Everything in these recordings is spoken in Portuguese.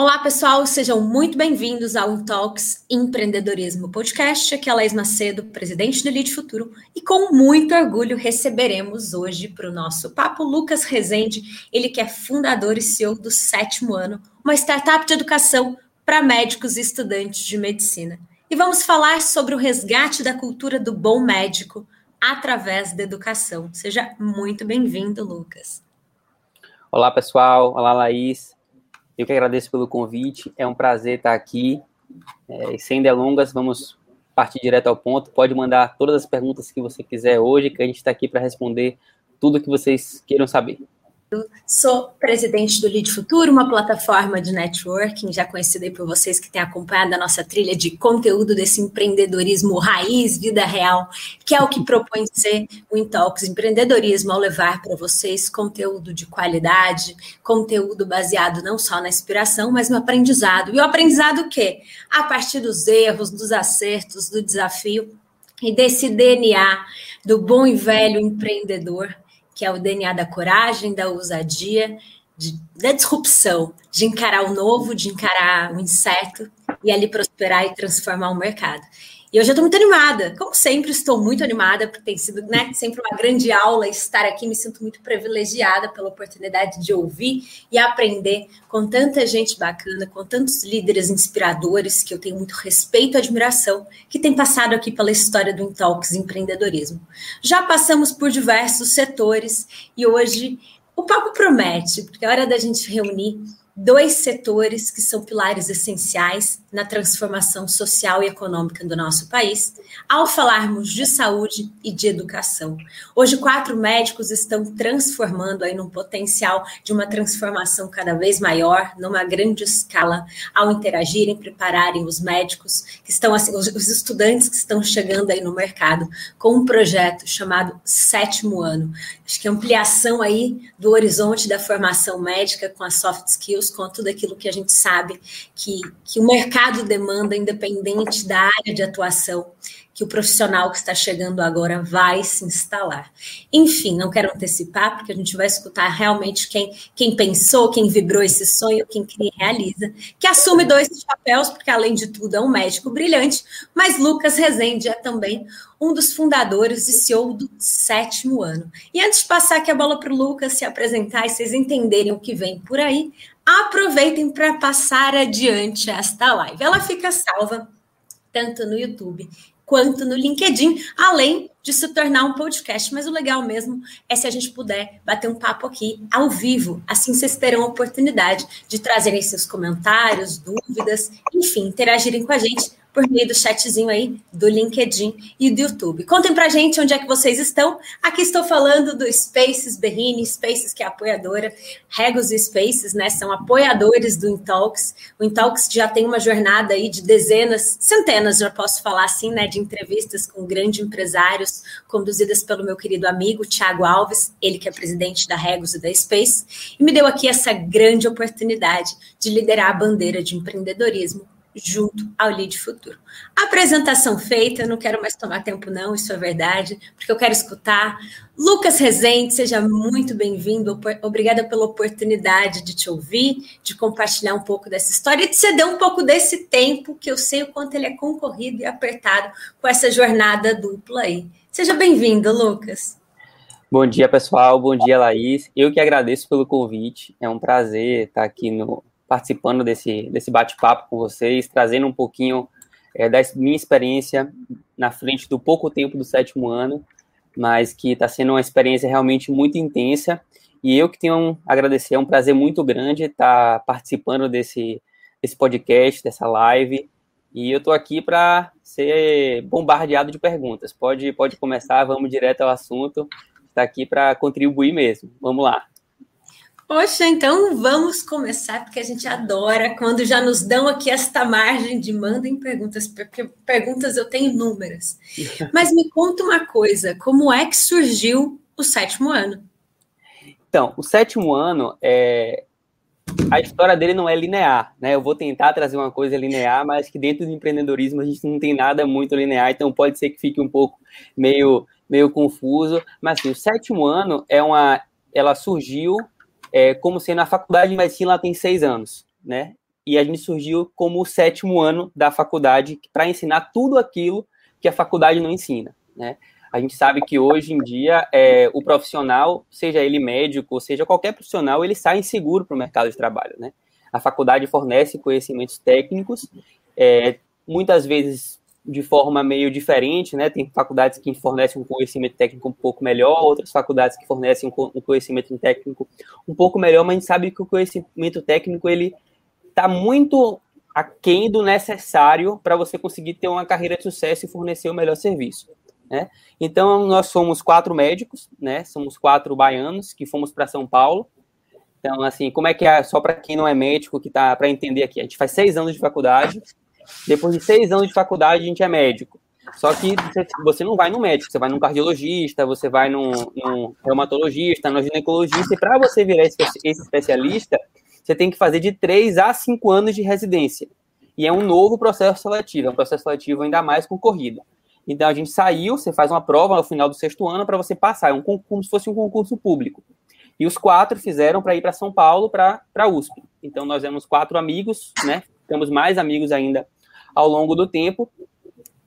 Olá, pessoal, sejam muito bem-vindos ao Talks Empreendedorismo Podcast. Aqui é a Laís Macedo, presidente do Elite Futuro, e com muito orgulho receberemos hoje para o nosso papo Lucas Rezende, ele que é fundador e CEO do Sétimo Ano, uma startup de educação para médicos e estudantes de medicina. E vamos falar sobre o resgate da cultura do bom médico através da educação. Seja muito bem-vindo, Lucas. Olá, pessoal. Olá, Laís. Eu que agradeço pelo convite, é um prazer estar aqui. É, sem delongas, vamos partir direto ao ponto. Pode mandar todas as perguntas que você quiser hoje, que a gente está aqui para responder tudo que vocês queiram saber. Sou presidente do Lead Futuro, uma plataforma de networking, já conhecida por vocês que têm acompanhado a nossa trilha de conteúdo desse empreendedorismo raiz, vida real, que é o que propõe ser o Intalks Empreendedorismo, ao levar para vocês conteúdo de qualidade, conteúdo baseado não só na inspiração, mas no aprendizado. E o aprendizado o quê? A partir dos erros, dos acertos, do desafio e desse DNA do bom e velho empreendedor que é o DNA da coragem, da ousadia, de, da disrupção, de encarar o novo, de encarar o incerto e ali prosperar e transformar o mercado. E hoje eu estou muito animada, como sempre, estou muito animada, porque tem sido né, sempre uma grande aula estar aqui. Me sinto muito privilegiada pela oportunidade de ouvir e aprender com tanta gente bacana, com tantos líderes inspiradores que eu tenho muito respeito e admiração, que tem passado aqui pela história do Intalks Empreendedorismo. Já passamos por diversos setores e hoje o papo promete, porque é hora da gente reunir dois setores que são pilares essenciais na transformação social e econômica do nosso país, ao falarmos de saúde e de educação. Hoje, quatro médicos estão transformando aí num potencial de uma transformação cada vez maior, numa grande escala, ao interagirem, prepararem os médicos que estão, assim, os estudantes que estão chegando aí no mercado com um projeto chamado Sétimo Ano. Acho que ampliação aí do horizonte da formação médica com as soft skills, com tudo aquilo que a gente sabe que, que o mercado demanda, independente da área de atuação que o profissional que está chegando agora vai se instalar. Enfim, não quero antecipar, porque a gente vai escutar realmente quem, quem pensou, quem vibrou esse sonho, quem, quem realiza, que assume dois chapéus, porque além de tudo é um médico brilhante, mas Lucas Rezende é também um dos fundadores e CEO do sétimo ano. E antes de passar aqui a bola para o Lucas se apresentar e vocês entenderem o que vem por aí, aproveitem para passar adiante esta live. Ela fica salva tanto no YouTube quanto no LinkedIn, além de se tornar um podcast. Mas o legal mesmo é se a gente puder bater um papo aqui ao vivo. Assim vocês terão a oportunidade de trazerem seus comentários, dúvidas, enfim, interagirem com a gente por meio do chatzinho aí do LinkedIn e do YouTube. Contem pra gente onde é que vocês estão. Aqui estou falando do Spaces Berrini, Spaces que é apoiadora, Regos e Spaces, né, são apoiadores do Intalks. O Intalks já tem uma jornada aí de dezenas, centenas, já posso falar assim, né, de entrevistas com grandes empresários, conduzidas pelo meu querido amigo Tiago Alves, ele que é presidente da Regos e da Space, e me deu aqui essa grande oportunidade de liderar a bandeira de empreendedorismo junto ao Lead Futuro. Apresentação feita, eu não quero mais tomar tempo não, isso é verdade, porque eu quero escutar. Lucas Rezende, seja muito bem-vindo, obrigada pela oportunidade de te ouvir, de compartilhar um pouco dessa história e de ceder um pouco desse tempo, que eu sei o quanto ele é concorrido e apertado com essa jornada dupla aí. Seja bem-vindo, Lucas. Bom dia, pessoal. Bom dia, Laís. Eu que agradeço pelo convite. É um prazer estar aqui no, participando desse, desse bate-papo com vocês, trazendo um pouquinho é, da minha experiência na frente do pouco tempo do sétimo ano, mas que está sendo uma experiência realmente muito intensa. E eu que tenho a agradecer, é um prazer muito grande estar participando desse, desse podcast, dessa live. E eu estou aqui para ser bombardeado de perguntas. Pode, pode começar, vamos direto ao assunto. Está aqui para contribuir mesmo. Vamos lá. Poxa, então vamos começar, porque a gente adora quando já nos dão aqui esta margem de mandem perguntas, porque perguntas eu tenho inúmeras. Mas me conta uma coisa: como é que surgiu o sétimo ano? Então, o sétimo ano é. A história dele não é linear, né? Eu vou tentar trazer uma coisa linear, mas que dentro do empreendedorismo a gente não tem nada muito linear, então pode ser que fique um pouco meio, meio confuso. Mas assim, o sétimo ano é uma. Ela surgiu é, como sendo a faculdade de medicina ela tem seis anos, né? e a gente surgiu como o sétimo ano da faculdade para ensinar tudo aquilo que a faculdade não ensina, né? A gente sabe que hoje em dia é, o profissional, seja ele médico, seja qualquer profissional, ele sai inseguro para o mercado de trabalho, né? A faculdade fornece conhecimentos técnicos, é, muitas vezes de forma meio diferente, né? Tem faculdades que fornecem um conhecimento técnico um pouco melhor, outras faculdades que fornecem um conhecimento técnico um pouco melhor, mas a gente sabe que o conhecimento técnico ele está muito aquém do necessário para você conseguir ter uma carreira de sucesso e fornecer o melhor serviço. Né? Então, nós somos quatro médicos, né? Somos quatro baianos que fomos para São Paulo. Então, assim, como é que é, só para quem não é médico, que tá para entender aqui, a gente faz seis anos de faculdade, depois de seis anos de faculdade, a gente é médico. Só que você não vai no médico, você vai num cardiologista, você vai num, num reumatologista, no ginecologista, e para você virar esse, esse especialista, você tem que fazer de três a cinco anos de residência. E é um novo processo seletivo, é um processo seletivo ainda mais concorrido. Então a gente saiu, você faz uma prova no final do sexto ano para você passar, é um como se fosse um concurso público. E os quatro fizeram para ir para São Paulo, para a USP. Então nós éramos quatro amigos, né? Ficamos mais amigos ainda ao longo do tempo.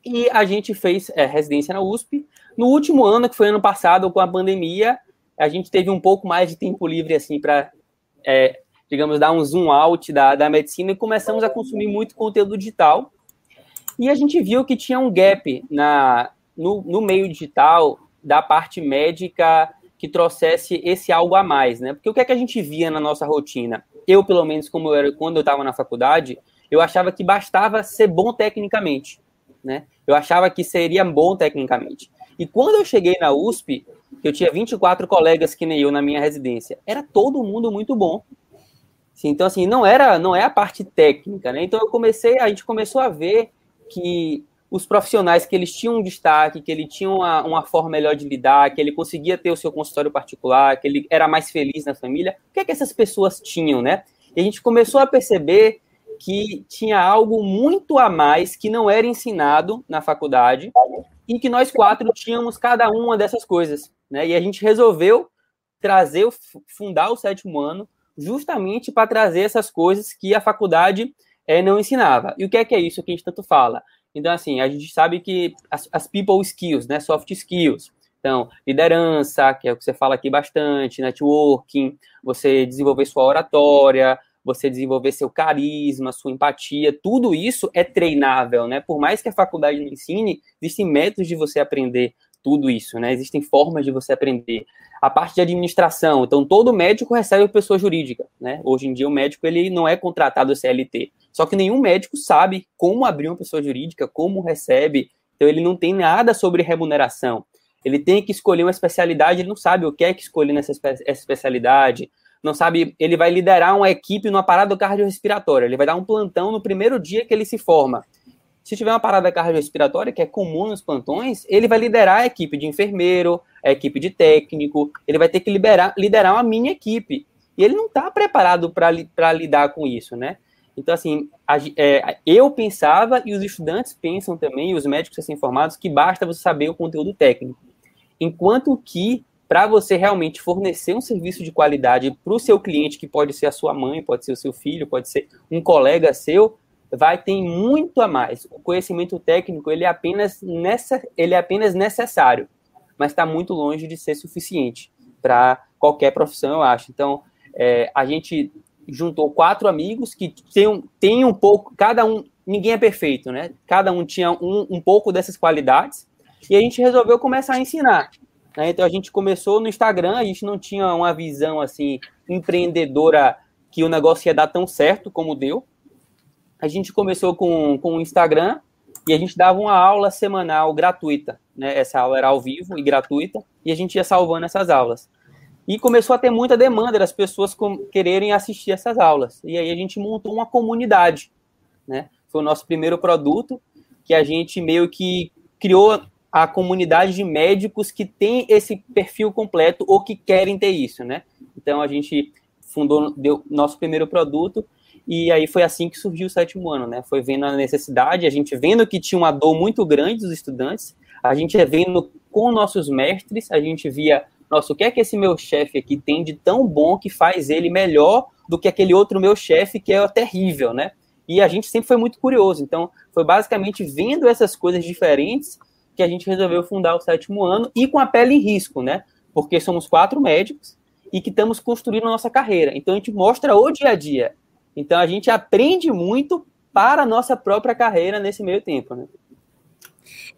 E a gente fez é, residência na USP. No último ano, que foi ano passado, com a pandemia, a gente teve um pouco mais de tempo livre assim para, é, digamos, dar um zoom out da, da medicina e começamos a consumir muito conteúdo digital. E a gente viu que tinha um gap na, no, no meio digital da parte médica que trouxesse esse algo a mais, né? Porque o que é que a gente via na nossa rotina? Eu, pelo menos, como eu era quando eu estava na faculdade, eu achava que bastava ser bom tecnicamente, né? Eu achava que seria bom tecnicamente. E quando eu cheguei na USP, eu tinha 24 colegas que nem eu na minha residência, era todo mundo muito bom. Então, assim, não era, não é a parte técnica, né? Então, eu comecei, a gente começou a ver que os profissionais que eles tinham um destaque, que ele tinha uma, uma forma melhor de lidar, que ele conseguia ter o seu consultório particular, que ele era mais feliz na família, o que é que essas pessoas tinham, né? E a gente começou a perceber que tinha algo muito a mais que não era ensinado na faculdade e que nós quatro tínhamos cada uma dessas coisas, né? E a gente resolveu trazer, fundar o sétimo ano justamente para trazer essas coisas que a faculdade é, não ensinava. E o que é que é isso que a gente tanto fala? Então, assim, a gente sabe que as, as people skills, né, soft skills, então, liderança, que é o que você fala aqui bastante, networking, você desenvolver sua oratória, você desenvolver seu carisma, sua empatia, tudo isso é treinável, né? Por mais que a faculdade não ensine, existem métodos de você aprender tudo isso, né? Existem formas de você aprender. A parte de administração, então todo médico recebe pessoa jurídica, né? Hoje em dia o médico ele não é contratado CLT, só que nenhum médico sabe como abrir uma pessoa jurídica, como recebe, então ele não tem nada sobre remuneração. Ele tem que escolher uma especialidade, ele não sabe o que é que escolher nessa especialidade, não sabe, ele vai liderar uma equipe numa parada cardiorrespiratória, ele vai dar um plantão no primeiro dia que ele se forma. Se tiver uma parada cardiorrespiratória, que é comum nos plantões, ele vai liderar a equipe de enfermeiro, a equipe de técnico, ele vai ter que liberar, liderar uma mini equipe. E ele não está preparado para lidar com isso, né? Então, assim, a, é, eu pensava e os estudantes pensam também, e os médicos recém-formados, que basta você saber o conteúdo técnico. Enquanto que, para você realmente fornecer um serviço de qualidade para o seu cliente, que pode ser a sua mãe, pode ser o seu filho, pode ser um colega seu, vai ter muito a mais. O conhecimento técnico, ele é apenas, nessa, ele é apenas necessário, mas está muito longe de ser suficiente para qualquer profissão, eu acho. Então, é, a gente juntou quatro amigos que tem, tem um pouco, cada um, ninguém é perfeito, né? Cada um tinha um, um pouco dessas qualidades e a gente resolveu começar a ensinar. Né? Então a gente começou no Instagram, a gente não tinha uma visão assim empreendedora que o negócio ia dar tão certo como deu. A gente começou com, com o Instagram e a gente dava uma aula semanal gratuita. Né? Essa aula era ao vivo e gratuita e a gente ia salvando essas aulas. E começou a ter muita demanda das pessoas quererem assistir essas aulas. E aí a gente montou uma comunidade, né? Foi o nosso primeiro produto que a gente meio que criou a comunidade de médicos que tem esse perfil completo ou que querem ter isso, né? Então a gente fundou deu nosso primeiro produto e aí foi assim que surgiu o sétimo ano, né? Foi vendo a necessidade, a gente vendo que tinha uma dor muito grande dos estudantes, a gente vendo com nossos mestres, a gente via nossa, o que é que esse meu chefe aqui tem de tão bom que faz ele melhor do que aquele outro meu chefe que é terrível, né? E a gente sempre foi muito curioso. Então, foi basicamente vendo essas coisas diferentes que a gente resolveu fundar o sétimo ano e com a pele em risco, né? Porque somos quatro médicos e que estamos construindo a nossa carreira. Então, a gente mostra o dia a dia. Então, a gente aprende muito para a nossa própria carreira nesse meio tempo, né?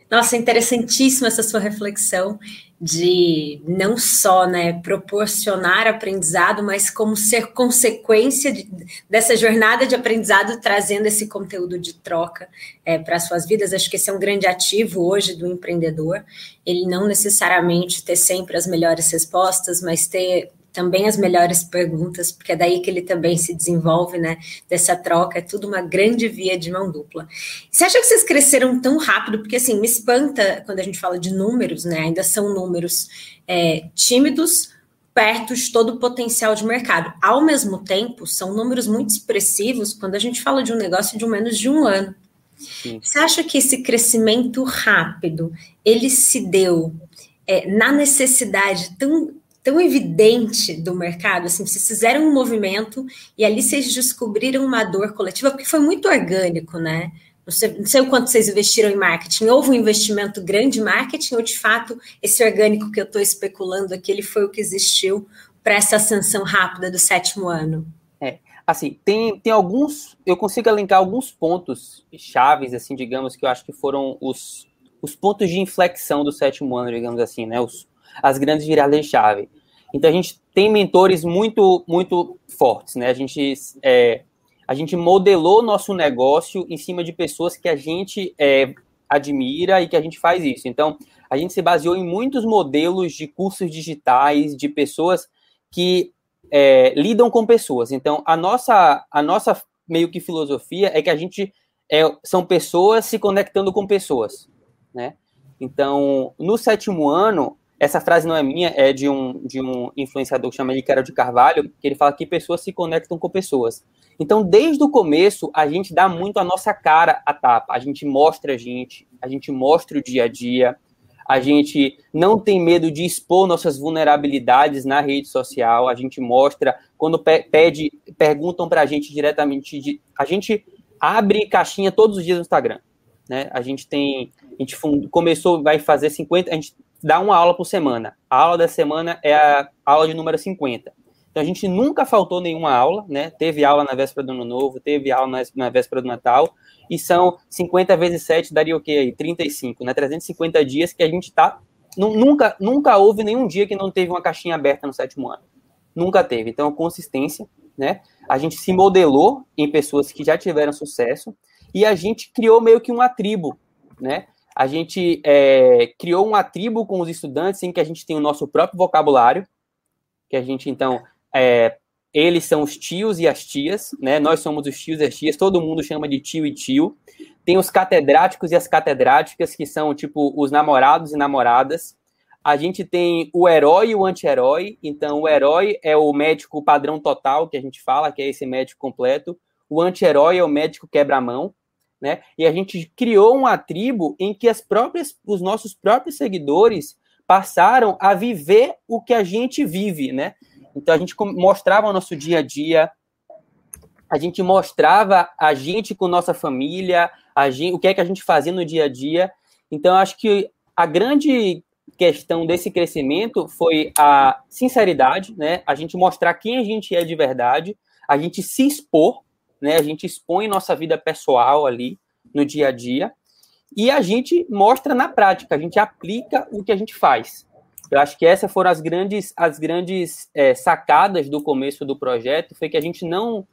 Nossa, interessantíssima essa sua reflexão de não só né, proporcionar aprendizado, mas como ser consequência de, dessa jornada de aprendizado, trazendo esse conteúdo de troca é, para suas vidas. Acho que esse é um grande ativo hoje do empreendedor. Ele não necessariamente ter sempre as melhores respostas, mas ter também as melhores perguntas, porque é daí que ele também se desenvolve, né? Dessa troca, é tudo uma grande via de mão dupla. Você acha que vocês cresceram tão rápido? Porque assim, me espanta quando a gente fala de números, né? Ainda são números é, tímidos, perto de todo o potencial de mercado. Ao mesmo tempo, são números muito expressivos quando a gente fala de um negócio de um menos de um ano. Sim. Você acha que esse crescimento rápido ele se deu é, na necessidade tão tão evidente do mercado, assim, vocês fizeram um movimento e ali vocês descobriram uma dor coletiva, porque foi muito orgânico, né? Não sei, não sei o quanto vocês investiram em marketing. Houve um investimento grande em marketing ou, de fato, esse orgânico que eu estou especulando aqui, ele foi o que existiu para essa ascensão rápida do sétimo ano? É, assim, tem, tem alguns, eu consigo elencar alguns pontos chaves, assim, digamos, que eu acho que foram os, os pontos de inflexão do sétimo ano, digamos assim, né? Os, as grandes viradas chave. Então a gente tem mentores muito muito fortes, né? A gente é, a gente modelou nosso negócio em cima de pessoas que a gente é, admira e que a gente faz isso. Então a gente se baseou em muitos modelos de cursos digitais de pessoas que é, lidam com pessoas. Então a nossa a nossa meio que filosofia é que a gente é, são pessoas se conectando com pessoas, né? Então, no sétimo ano, essa frase não é minha, é de um, de um influenciador que chama Ricardo de Carvalho, que ele fala que pessoas se conectam com pessoas. Então, desde o começo, a gente dá muito a nossa cara à tapa. A gente mostra a gente, a gente mostra o dia a dia, a gente não tem medo de expor nossas vulnerabilidades na rede social, a gente mostra, quando pede, perguntam para a gente diretamente, de, a gente abre caixinha todos os dias no Instagram. Né? A gente tem, a gente começou, vai fazer 50, a gente dá uma aula por semana. A aula da semana é a aula de número 50. Então a gente nunca faltou nenhuma aula, né? Teve aula na véspera do Ano Novo, teve aula na, véspera do Natal, e são 50 vezes 7 daria o quê aí? 35, né? 350 dias que a gente tá. Nunca, nunca houve nenhum dia que não teve uma caixinha aberta no sétimo ano. Nunca teve. Então, consistência, né? A gente se modelou em pessoas que já tiveram sucesso e a gente criou meio que uma tribo, né? A gente é, criou uma tribo com os estudantes em que a gente tem o nosso próprio vocabulário, que a gente, então, é, eles são os tios e as tias, né? Nós somos os tios e as tias, todo mundo chama de tio e tio. Tem os catedráticos e as catedráticas, que são, tipo, os namorados e namoradas. A gente tem o herói e o anti-herói. Então, o herói é o médico padrão total, que a gente fala, que é esse médico completo. O anti-herói é o médico quebra-mão né? E a gente criou uma tribo em que as próprias, os nossos próprios seguidores passaram a viver o que a gente vive, né? Então a gente mostrava o nosso dia a dia, a gente mostrava a gente com nossa família, a gente, o que é que a gente fazia no dia a dia. Então acho que a grande questão desse crescimento foi a sinceridade, né? A gente mostrar quem a gente é de verdade, a gente se expor, né? A gente expõe nossa vida pessoal ali no dia a dia e a gente mostra na prática, a gente aplica o que a gente faz. Eu acho que essas foram as grandes, as grandes é, sacadas do começo do projeto, foi que a gente não,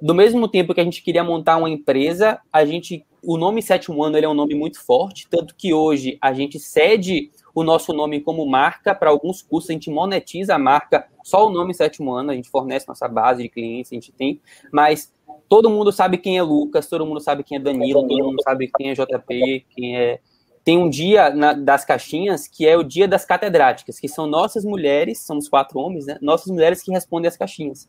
do mesmo tempo que a gente queria montar uma empresa, a gente, o nome Sétimo Ano ele é um nome muito forte, tanto que hoje a gente cede o nosso nome como marca para alguns cursos, a gente monetiza a marca, só o nome Sétimo Ano, a gente fornece nossa base de clientes, a gente tem, mas todo mundo sabe quem é Lucas, todo mundo sabe quem é Danilo, todo mundo sabe quem é JP, quem é. Tem um dia na, das caixinhas que é o dia das catedráticas, que são nossas mulheres, somos quatro homens, né? Nossas mulheres que respondem as caixinhas.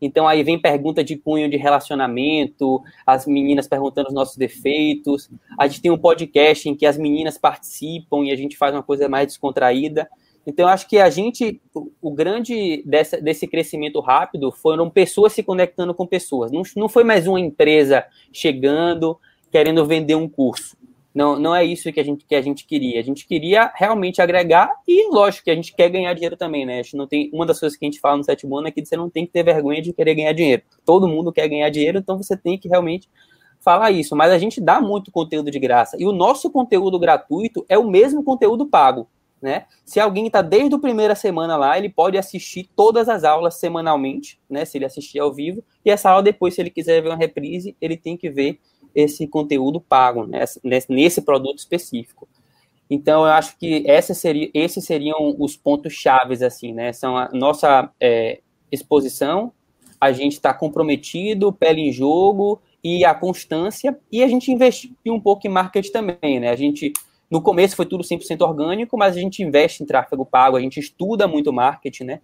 Então aí vem pergunta de cunho de relacionamento, as meninas perguntando os nossos defeitos. A gente tem um podcast em que as meninas participam e a gente faz uma coisa mais descontraída. Então, acho que a gente, o, grande dessa, desse crescimento rápido foram pessoas se conectando com pessoas. Não, não foi mais uma empresa chegando, querendo vender um curso. Não, não é isso que a, gente, que a gente queria. A gente queria realmente agregar e, lógico, que a gente quer ganhar dinheiro também, né? Não tem, uma das coisas que a gente fala no sétimo ano é que você não tem que ter vergonha de querer ganhar dinheiro. Todo mundo quer ganhar dinheiro, então você tem que realmente falar isso. Mas a gente dá muito conteúdo de graça. E o nosso conteúdo gratuito é o mesmo conteúdo pago. Né? Se alguém está desde a primeira semana lá, ele pode assistir todas as aulas semanalmente, né? Se ele assistir ao vivo, e essa aula depois, se ele quiser ver uma reprise, ele tem que ver esse conteúdo pago né? nesse produto específico. Então, eu acho que seria, esses seriam os pontos chaves, assim, né? São a nossa é, exposição, a gente está comprometido, pele em jogo e a constância, e a gente investir um pouco em marketing também, né? A gente no começo foi tudo 100% orgânico, mas a gente investe em tráfego pago, a gente estuda muito marketing, né?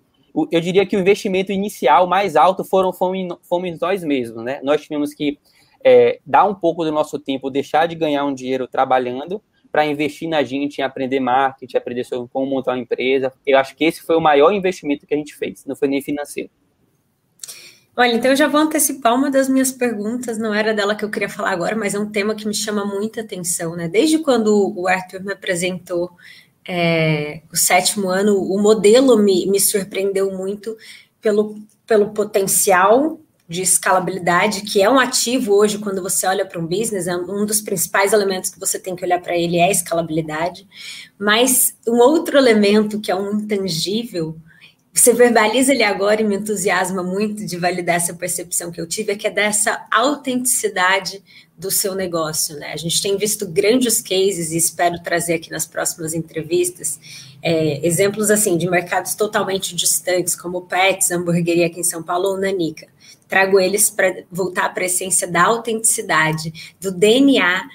Eu diria que o investimento inicial mais alto foram fomos, fomos nós mesmos, né? Nós tivemos que é, dar um pouco do nosso tempo, deixar de ganhar um dinheiro trabalhando para investir na gente, em aprender marketing, aprender sobre como montar uma empresa. Eu acho que esse foi o maior investimento que a gente fez, não foi nem financeiro. Olha, então eu já vou antecipar uma das minhas perguntas, não era dela que eu queria falar agora, mas é um tema que me chama muita atenção, né? Desde quando o Arthur me apresentou é, o sétimo ano, o modelo me, me surpreendeu muito pelo, pelo potencial de escalabilidade, que é um ativo hoje quando você olha para um business, é um dos principais elementos que você tem que olhar para ele é a escalabilidade, mas um outro elemento que é um intangível você verbaliza ele agora e me entusiasma muito de validar essa percepção que eu tive, é que é dessa autenticidade do seu negócio, né? A gente tem visto grandes cases e espero trazer aqui nas próximas entrevistas é, exemplos assim de mercados totalmente distantes, como Pets, hamburgueria aqui em São Paulo ou Nanica. Trago eles para voltar para a essência da autenticidade, do DNA,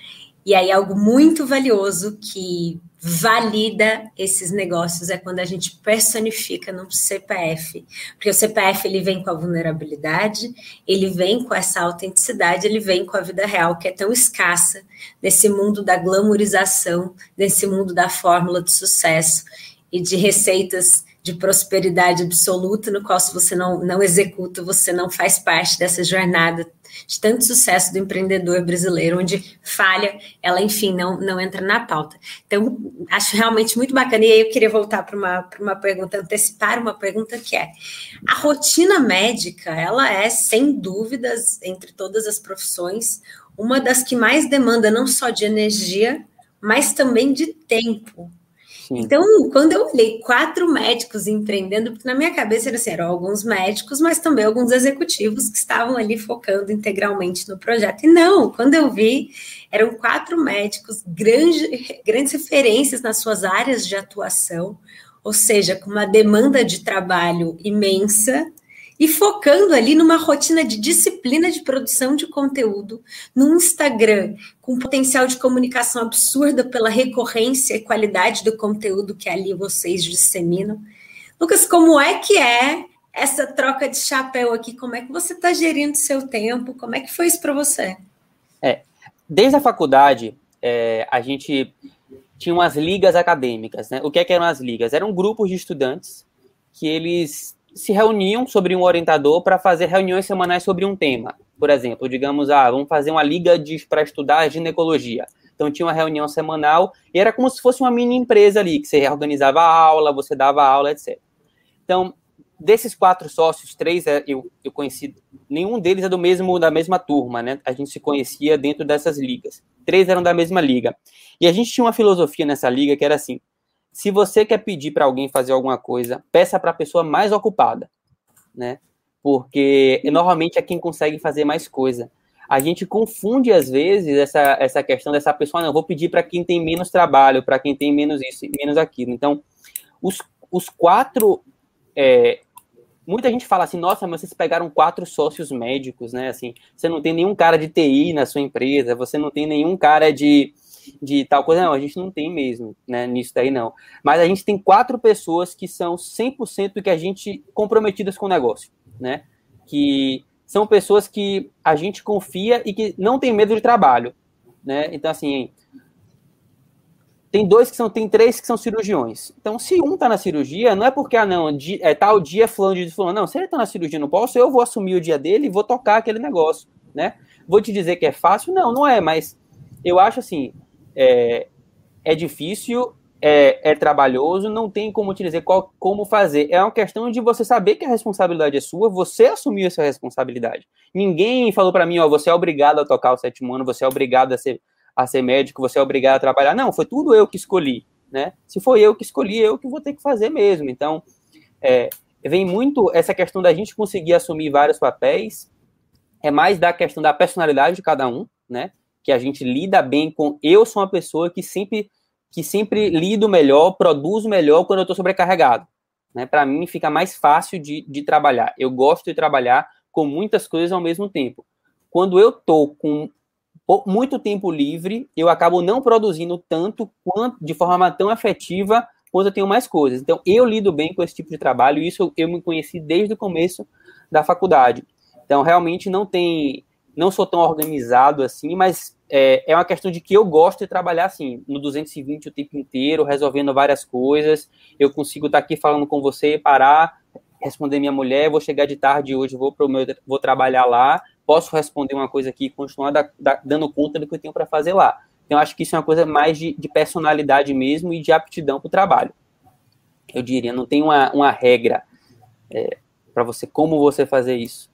e aí algo muito valioso que valida esses negócios é quando a gente personifica no CPF, porque o CPF ele vem com a vulnerabilidade, ele vem com essa autenticidade, ele vem com a vida real que é tão escassa nesse mundo da glamorização, nesse mundo da fórmula de sucesso e de receitas de prosperidade absoluta, no qual se você não, não executa, você não faz parte dessa jornada de tanto sucesso do empreendedor brasileiro, onde falha, ela, enfim, não, não entra na pauta. Então, acho realmente muito bacana. E aí eu queria voltar para uma, uma pergunta, antecipar uma pergunta que é: a rotina médica, ela é, sem dúvidas, entre todas as profissões, uma das que mais demanda não só de energia, mas também de tempo. Sim. Então, quando eu olhei quatro médicos empreendendo, porque na minha cabeça era assim, eram alguns médicos, mas também alguns executivos que estavam ali focando integralmente no projeto. E não, quando eu vi, eram quatro médicos, grande, grandes referências nas suas áreas de atuação, ou seja, com uma demanda de trabalho imensa, e focando ali numa rotina de disciplina de produção de conteúdo no Instagram, com potencial de comunicação absurda pela recorrência e qualidade do conteúdo que ali vocês disseminam. Lucas, como é que é essa troca de chapéu aqui? Como é que você está gerindo seu tempo? Como é que foi isso para você? É, desde a faculdade, é, a gente tinha umas ligas acadêmicas, né? O que, é que eram as ligas? Eram grupos de estudantes que eles se reuniam sobre um orientador para fazer reuniões semanais sobre um tema. Por exemplo, digamos, ah, vamos fazer uma liga para estudar ginecologia. Então tinha uma reunião semanal e era como se fosse uma mini empresa ali, que você organizava a aula, você dava aula, etc. Então, desses quatro sócios, três é, eu, eu conheci, nenhum deles é do mesmo da mesma turma, né? A gente se conhecia dentro dessas ligas. Três eram da mesma liga. E a gente tinha uma filosofia nessa liga que era assim: se você quer pedir para alguém fazer alguma coisa, peça para a pessoa mais ocupada, né? Porque normalmente é quem consegue fazer mais coisa. A gente confunde às vezes essa, essa questão dessa pessoa, não, vou pedir para quem tem menos trabalho, para quem tem menos isso, menos aquilo. Então, os, os quatro é, muita gente fala assim, nossa, mas vocês pegaram quatro sócios médicos, né? Assim, você não tem nenhum cara de TI na sua empresa, você não tem nenhum cara de, de tal coisa. Não, a gente não tem mesmo, né, nisso daí não. Mas a gente tem quatro pessoas que são 100% que a gente comprometidas com o negócio, né? Que são pessoas que a gente confia e que não tem medo de trabalho, né? Então, assim, tem dois que são, tem três que são cirurgiões. Então, se um tá na cirurgia, não é porque, ah, não, é tal dia fulano de fulano. Não, se ele tá na cirurgia não posso, eu vou assumir o dia dele e vou tocar aquele negócio, né? Vou te dizer que é fácil? Não, não é, mas eu acho assim, é, é difícil, é, é, trabalhoso, não tem como te dizer qual, como fazer. É uma questão de você saber que a responsabilidade é sua, você assumiu essa responsabilidade. Ninguém falou para mim, ó, você é obrigado a tocar o sétimo ano, você é obrigado a ser a ser médico, você é obrigado a trabalhar. Não, foi tudo eu que escolhi, né? Se foi eu que escolhi, eu que vou ter que fazer mesmo. Então, é, vem muito essa questão da gente conseguir assumir vários papéis, é mais da questão da personalidade de cada um, né? Que a gente lida bem com. Eu sou uma pessoa que sempre que sempre lido melhor, produzo melhor quando eu estou sobrecarregado. Né? Para mim fica mais fácil de, de trabalhar. Eu gosto de trabalhar com muitas coisas ao mesmo tempo. Quando eu estou com muito tempo livre, eu acabo não produzindo tanto quanto de forma tão afetiva quando eu tenho mais coisas. Então, eu lido bem com esse tipo de trabalho, isso eu me conheci desde o começo da faculdade. Então, realmente não tem, não sou tão organizado assim, mas é, é uma questão de que eu gosto de trabalhar assim, no 220 o tempo inteiro, resolvendo várias coisas. Eu consigo estar aqui falando com você, parar, responder minha mulher, vou chegar de tarde hoje, vou pro meu, vou trabalhar lá, posso responder uma coisa aqui e continuar da, da, dando conta do que eu tenho para fazer lá. Então, acho que isso é uma coisa mais de, de personalidade mesmo e de aptidão para o trabalho. Eu diria, não tem uma, uma regra é, para você, como você fazer isso.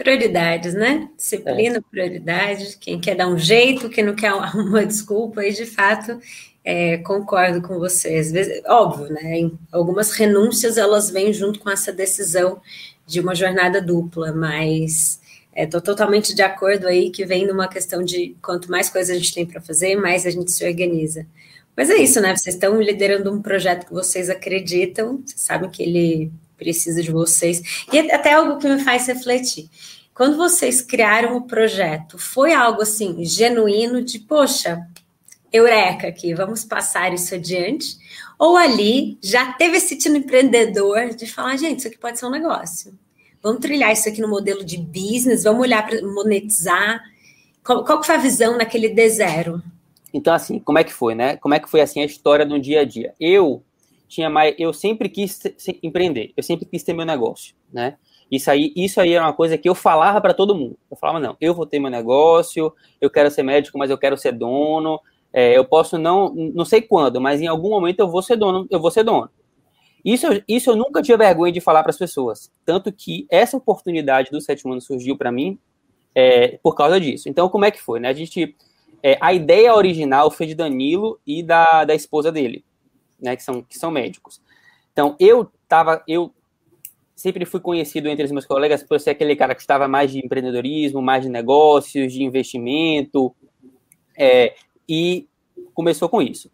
Prioridades, né? Disciplina, é. prioridade. Quem quer dar um jeito, quem não quer uma desculpa, e de fato é, concordo com vocês. Óbvio, né? Algumas renúncias elas vêm junto com essa decisão de uma jornada dupla, mas estou é, totalmente de acordo aí que vem numa questão de quanto mais coisas a gente tem para fazer, mais a gente se organiza. Mas é isso, né? Vocês estão liderando um projeto que vocês acreditam, vocês sabem que ele precisa de vocês. E até algo que me faz refletir. Quando vocês criaram o projeto, foi algo assim, genuíno, de poxa, eureka aqui, vamos passar isso adiante? Ou ali já teve esse tipo empreendedor de falar, gente, isso aqui pode ser um negócio. Vamos trilhar isso aqui no modelo de business, vamos olhar para monetizar. Qual, qual foi a visão naquele D0? Então, assim, como é que foi, né? Como é que foi assim a história no dia a dia? Eu tinha mais, eu sempre quis empreender, eu sempre quis ter meu negócio, né? Isso aí, isso aí era uma coisa que eu falava para todo mundo. Eu falava, não, eu vou ter meu negócio, eu quero ser médico, mas eu quero ser dono, é, eu posso não, não sei quando, mas em algum momento eu vou ser dono, eu vou ser dono. Isso, isso eu nunca tinha vergonha de falar para as pessoas. Tanto que essa oportunidade do sétimo ano surgiu para mim é, por causa disso. Então, como é que foi? Né? A gente. É, a ideia original foi de Danilo e da, da esposa dele, né? Que são, que são médicos. Então, eu tava. Eu sempre fui conhecido entre os meus colegas por ser aquele cara que estava mais de empreendedorismo, mais de negócios, de investimento. É, e começou com isso.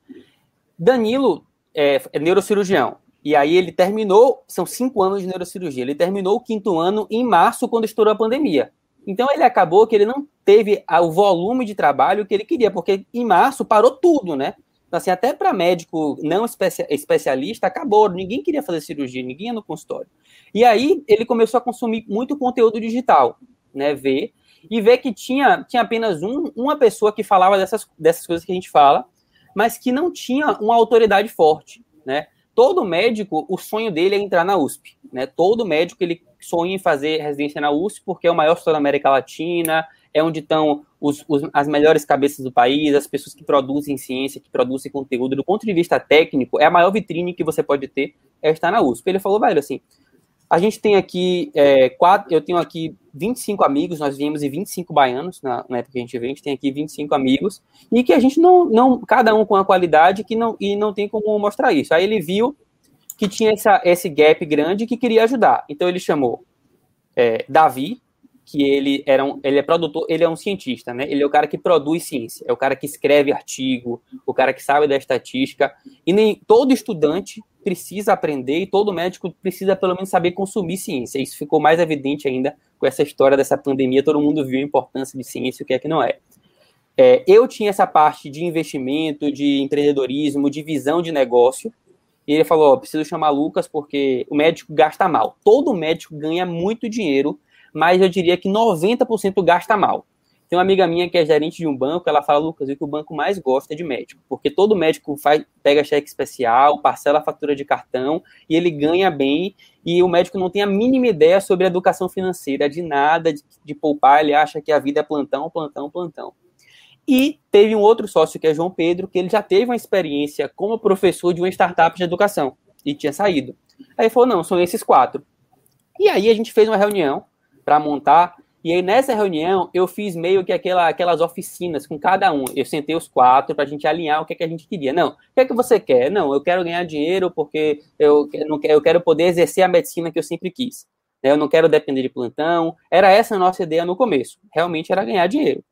Danilo é, é, neurocirurgião. E aí ele terminou, são cinco anos de neurocirurgia. Ele terminou o quinto ano em março, quando estourou a pandemia. Então ele acabou que ele não teve o volume de trabalho que ele queria, porque em março parou tudo, né? Então, assim, até para médico não especialista, acabou. Ninguém queria fazer cirurgia, ninguém ia no consultório. E aí ele começou a consumir muito conteúdo digital, né? Ver e ver que tinha, tinha apenas um, uma pessoa que falava dessas, dessas coisas que a gente fala, mas que não tinha uma autoridade forte, né? Todo médico, o sonho dele é entrar na USP, né? Todo médico, ele sonha em fazer residência na USP, porque é o maior estado da América Latina, é onde estão os, os, as melhores cabeças do país, as pessoas que produzem ciência, que produzem conteúdo. Do ponto de vista técnico, é a maior vitrine que você pode ter, é estar na USP. Ele falou, velho, assim, a gente tem aqui, é, quatro, eu tenho aqui 25 amigos, nós viemos em 25 baianos, na, na época que a gente veio, a gente tem aqui 25 amigos, e que a gente não, não cada um com a qualidade que não, e não tem como mostrar isso. Aí ele viu que tinha essa, esse gap grande que queria ajudar. Então ele chamou é, Davi, que ele, era um, ele é produtor, ele é um cientista, né? Ele é o cara que produz ciência, é o cara que escreve artigo, o cara que sabe da estatística, e nem todo estudante precisa aprender e todo médico precisa pelo menos saber consumir ciência. Isso ficou mais evidente ainda com essa história dessa pandemia, todo mundo viu a importância de ciência o que é que não é. é. Eu tinha essa parte de investimento, de empreendedorismo, de visão de negócio, e ele falou: oh, preciso chamar Lucas porque o médico gasta mal. Todo médico ganha muito dinheiro, mas eu diria que 90% gasta mal. Tem uma amiga minha que é gerente de um banco, ela fala, Lucas, o que o banco mais gosta é de médico, porque todo médico faz, pega cheque especial, parcela a fatura de cartão e ele ganha bem, e o médico não tem a mínima ideia sobre educação financeira, de nada, de, de poupar, ele acha que a vida é plantão, plantão, plantão. E teve um outro sócio, que é João Pedro, que ele já teve uma experiência como professor de uma startup de educação, e tinha saído. Aí falou, não, são esses quatro. E aí a gente fez uma reunião para montar e aí, nessa reunião, eu fiz meio que aquela, aquelas oficinas com cada um. Eu sentei os quatro para a gente alinhar o que, é que a gente queria. Não, o que é que você quer? Não, eu quero ganhar dinheiro porque eu, não, eu quero poder exercer a medicina que eu sempre quis. Eu não quero depender de plantão. Era essa a nossa ideia no começo. Realmente era ganhar dinheiro.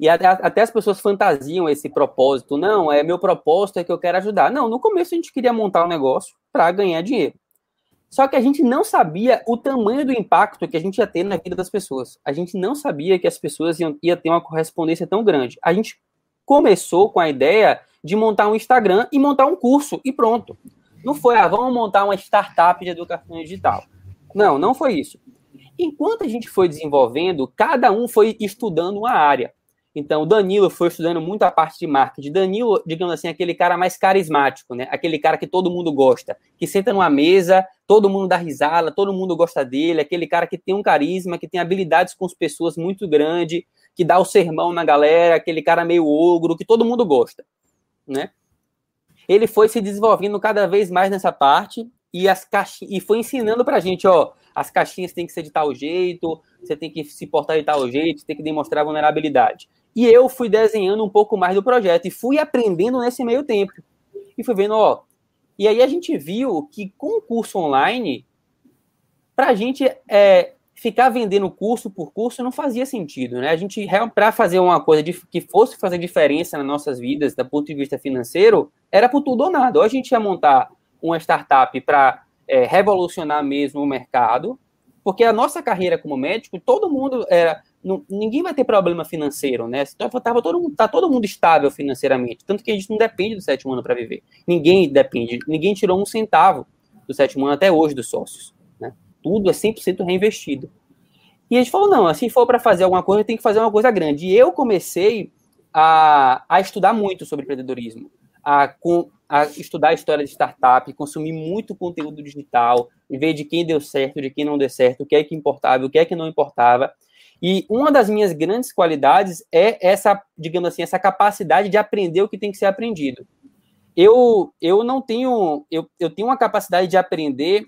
E até, até, as pessoas fantasiam esse propósito. Não, é meu propósito é que eu quero ajudar. Não, no começo a gente queria montar um negócio para ganhar dinheiro. Só que a gente não sabia o tamanho do impacto que a gente ia ter na vida das pessoas. A gente não sabia que as pessoas iam, iam ter uma correspondência tão grande. A gente começou com a ideia de montar um Instagram e montar um curso e pronto. Não foi, ah, vamos montar uma startup de educação digital. Não, não foi isso. Enquanto a gente foi desenvolvendo, cada um foi estudando uma área. Então, o Danilo foi estudando muito a parte de marketing. Danilo, digamos assim, é aquele cara mais carismático, né? Aquele cara que todo mundo gosta, que senta numa mesa, todo mundo dá risada, todo mundo gosta dele, aquele cara que tem um carisma, que tem habilidades com as pessoas muito grande, que dá o sermão na galera, aquele cara meio ogro, que todo mundo gosta, né? Ele foi se desenvolvendo cada vez mais nessa parte e as caixinhas, e foi ensinando pra gente, ó, as caixinhas têm que ser de tal jeito, você tem que se portar de tal jeito, tem que demonstrar vulnerabilidade. E eu fui desenhando um pouco mais do projeto e fui aprendendo nesse meio tempo. E fui vendo, ó. E aí a gente viu que com o curso online, para a gente é, ficar vendendo curso por curso não fazia sentido, né? A gente, para fazer uma coisa de, que fosse fazer diferença nas nossas vidas, do ponto de vista financeiro, era por tudo ou nada. Ou a gente ia montar uma startup para é, revolucionar mesmo o mercado, porque a nossa carreira como médico, todo mundo era não, ninguém vai ter problema financeiro, né? Tava, tava todo mundo, tá todo mundo estável financeiramente, tanto que a gente não depende do sétimo ano para viver. Ninguém depende, ninguém tirou um centavo do sétimo ano até hoje dos sócios, né? Tudo é 100% reinvestido. E a gente falou, não, se for para fazer alguma coisa, tem que fazer uma coisa grande. E eu comecei a, a estudar muito sobre empreendedorismo, a, com, a estudar a história de startup, consumir muito conteúdo digital, ver de quem deu certo, de quem não deu certo, o que é que importava, o que é que não importava. E uma das minhas grandes qualidades é essa, digamos assim, essa capacidade de aprender o que tem que ser aprendido. Eu, eu não tenho, eu, eu tenho uma capacidade de aprender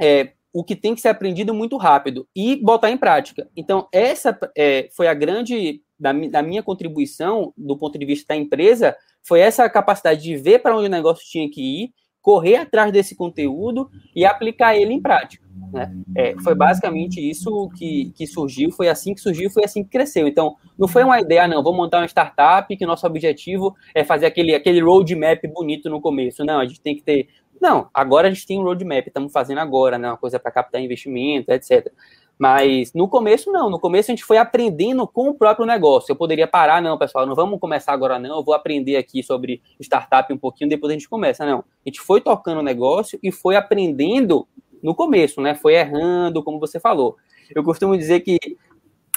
é, o que tem que ser aprendido muito rápido e botar em prática. Então, essa é, foi a grande, da, da minha contribuição, do ponto de vista da empresa, foi essa capacidade de ver para onde o negócio tinha que ir, correr atrás desse conteúdo e aplicar ele em prática. Né? É, foi basicamente isso que, que surgiu, foi assim que surgiu, foi assim que cresceu. Então, não foi uma ideia, não, vamos montar uma startup que nosso objetivo é fazer aquele, aquele roadmap bonito no começo. Não, a gente tem que ter. Não, agora a gente tem um roadmap, estamos fazendo agora, né, uma coisa para captar investimento, etc. Mas no começo, não. No começo a gente foi aprendendo com o próprio negócio. Eu poderia parar, não, pessoal, não vamos começar agora, não. Eu vou aprender aqui sobre startup um pouquinho, depois a gente começa. Não. A gente foi tocando o negócio e foi aprendendo no começo, né? Foi errando, como você falou. Eu costumo dizer que.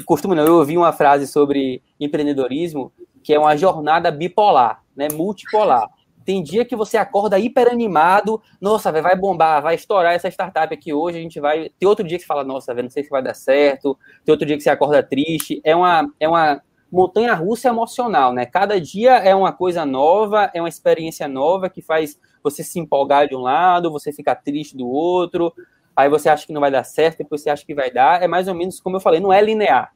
Costumo não, eu ouvi uma frase sobre empreendedorismo que é uma jornada bipolar, né? Multipolar. Tem dia que você acorda hiper animado, nossa, véio, vai bombar, vai estourar essa startup aqui hoje, a gente vai. Tem outro dia que você fala, nossa, véio, não sei se vai dar certo. Tem outro dia que você acorda triste. É uma, é uma montanha russa emocional, né? Cada dia é uma coisa nova, é uma experiência nova que faz você se empolgar de um lado, você ficar triste do outro. Aí você acha que não vai dar certo, depois você acha que vai dar. É mais ou menos como eu falei, não é linear.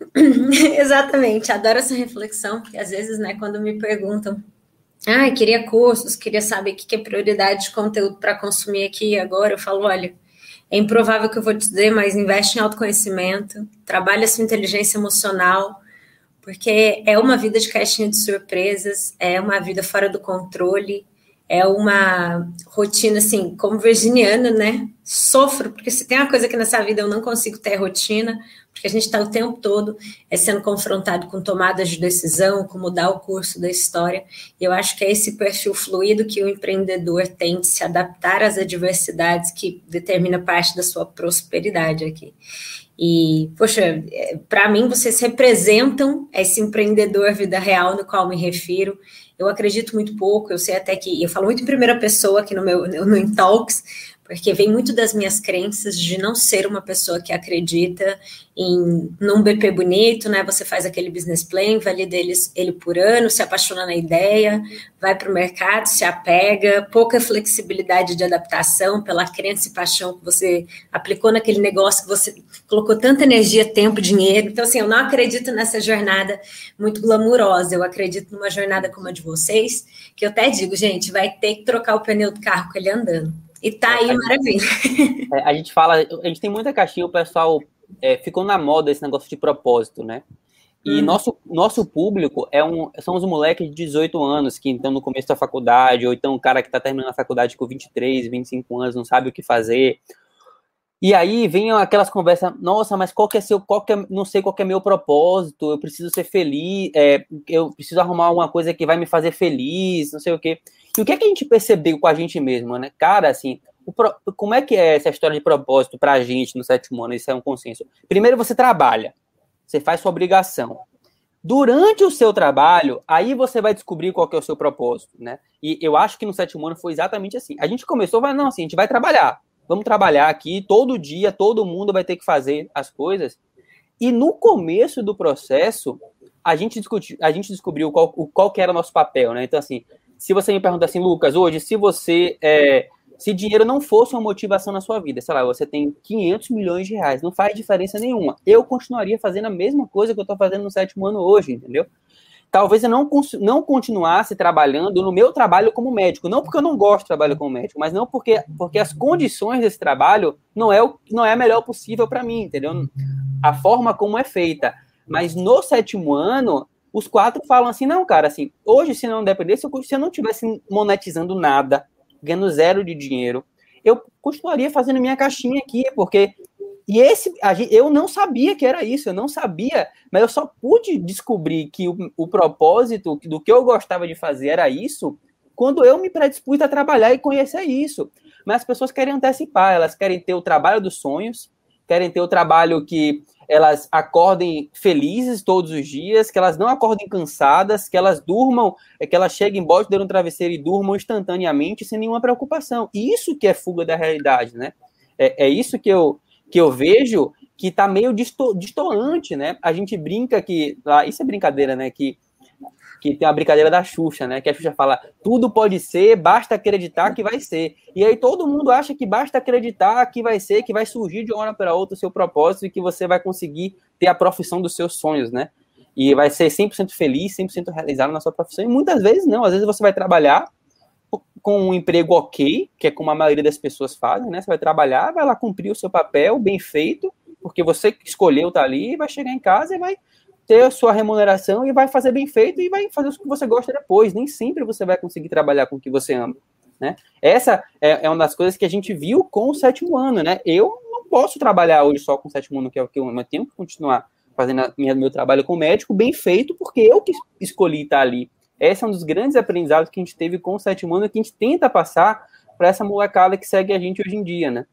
Exatamente, adoro essa reflexão, porque às vezes, né, quando me perguntam ah, queria cursos, queria saber o que é prioridade de conteúdo para consumir aqui agora. Eu falo, olha, é improvável que eu vou te dizer, mas investe em autoconhecimento, trabalha sua inteligência emocional, porque é uma vida de caixinha de surpresas, é uma vida fora do controle, é uma rotina assim, como virginiana, né? Sofro, porque se tem uma coisa que nessa vida eu não consigo ter rotina, porque a gente está o tempo todo é sendo confrontado com tomadas de decisão, com mudar o curso da história. E eu acho que é esse perfil fluido que o empreendedor tem de se adaptar às adversidades que determina parte da sua prosperidade aqui. E, poxa, é, para mim vocês representam esse empreendedor vida real no qual me refiro. Eu acredito muito pouco, eu sei até que eu falo muito em primeira pessoa aqui no meu no, no Talks, porque vem muito das minhas crenças de não ser uma pessoa que acredita em num BP bonito, né? Você faz aquele business plan, valida ele, ele por ano, se apaixona na ideia, vai para o mercado, se apega, pouca flexibilidade de adaptação pela crença e paixão que você aplicou naquele negócio que você colocou tanta energia, tempo, dinheiro. Então, assim, eu não acredito nessa jornada muito glamurosa, eu acredito numa jornada como a de vocês, que eu até digo, gente, vai ter que trocar o pneu do carro com ele andando. E tá aí, a maravilha. Gente, é, a gente fala, a gente tem muita caixinha, o pessoal é, ficou na moda esse negócio de propósito, né? E hum. nosso, nosso público é um, são os moleques de 18 anos que estão no começo da faculdade, ou então o cara que está terminando a faculdade com 23, 25 anos, não sabe o que fazer. E aí vem aquelas conversas, nossa, mas qual que é seu, qual que é, não sei qual que é meu propósito, eu preciso ser feliz, é, eu preciso arrumar alguma coisa que vai me fazer feliz, não sei o quê. E o que é que a gente percebeu com a gente mesmo, né? Cara, assim, o, como é que é essa história de propósito para a gente no sétimo ano? Isso é um consenso. Primeiro, você trabalha, você faz sua obrigação. Durante o seu trabalho, aí você vai descobrir qual que é o seu propósito, né? E eu acho que no sétimo ano foi exatamente assim. A gente começou, vai não, assim, a gente vai trabalhar. Vamos trabalhar aqui todo dia, todo mundo vai ter que fazer as coisas. E no começo do processo, a gente, discutiu, a gente descobriu qual, qual que era o nosso papel, né? Então, assim, se você me pergunta assim, Lucas, hoje, se você. É, se dinheiro não fosse uma motivação na sua vida, sei lá, você tem 500 milhões de reais, não faz diferença nenhuma. Eu continuaria fazendo a mesma coisa que eu estou fazendo no sétimo ano hoje, entendeu? Talvez eu não, não continuasse trabalhando no meu trabalho como médico, não porque eu não gosto de trabalho como médico, mas não porque, porque as condições desse trabalho não é, o, não é a melhor possível para mim, entendeu? A forma como é feita. Mas no sétimo ano, os quatro falam assim, não, cara, assim, hoje se não dependesse, se eu não tivesse monetizando nada, ganhando zero de dinheiro, eu continuaria fazendo minha caixinha aqui, porque e esse eu não sabia que era isso, eu não sabia, mas eu só pude descobrir que o, o propósito do que eu gostava de fazer era isso quando eu me predispus a trabalhar e conhecer isso. Mas as pessoas querem antecipar, elas querem ter o trabalho dos sonhos, querem ter o trabalho que elas acordem felizes todos os dias, que elas não acordem cansadas, que elas durmam, é, que elas cheguem embaixo de um travesseiro e durmam instantaneamente sem nenhuma preocupação. Isso que é fuga da realidade, né? É, é isso que eu, que eu vejo que está meio disto, distoante, né? A gente brinca que, ah, isso é brincadeira, né? Que que tem a brincadeira da Xuxa, né? Que a Xuxa fala, tudo pode ser, basta acreditar que vai ser. E aí todo mundo acha que basta acreditar que vai ser, que vai surgir de uma hora para outra o seu propósito e que você vai conseguir ter a profissão dos seus sonhos, né? E vai ser 100% feliz, 100% realizado na sua profissão. E muitas vezes não, às vezes você vai trabalhar com um emprego ok, que é como a maioria das pessoas fazem, né? Você vai trabalhar, vai lá cumprir o seu papel bem feito, porque você escolheu estar tá ali, vai chegar em casa e vai ter a sua remuneração e vai fazer bem feito e vai fazer o que você gosta depois. Nem sempre você vai conseguir trabalhar com o que você ama. Né? Essa é, é uma das coisas que a gente viu com o sétimo ano. Né? Eu não posso trabalhar hoje só com o sétimo ano, que é o que eu amo. Eu tenho que continuar fazendo a minha, meu trabalho com médico bem feito, porque eu que escolhi estar ali. Esse é um dos grandes aprendizados que a gente teve com o sétimo ano, que a gente tenta passar para essa molecada que segue a gente hoje em dia, né?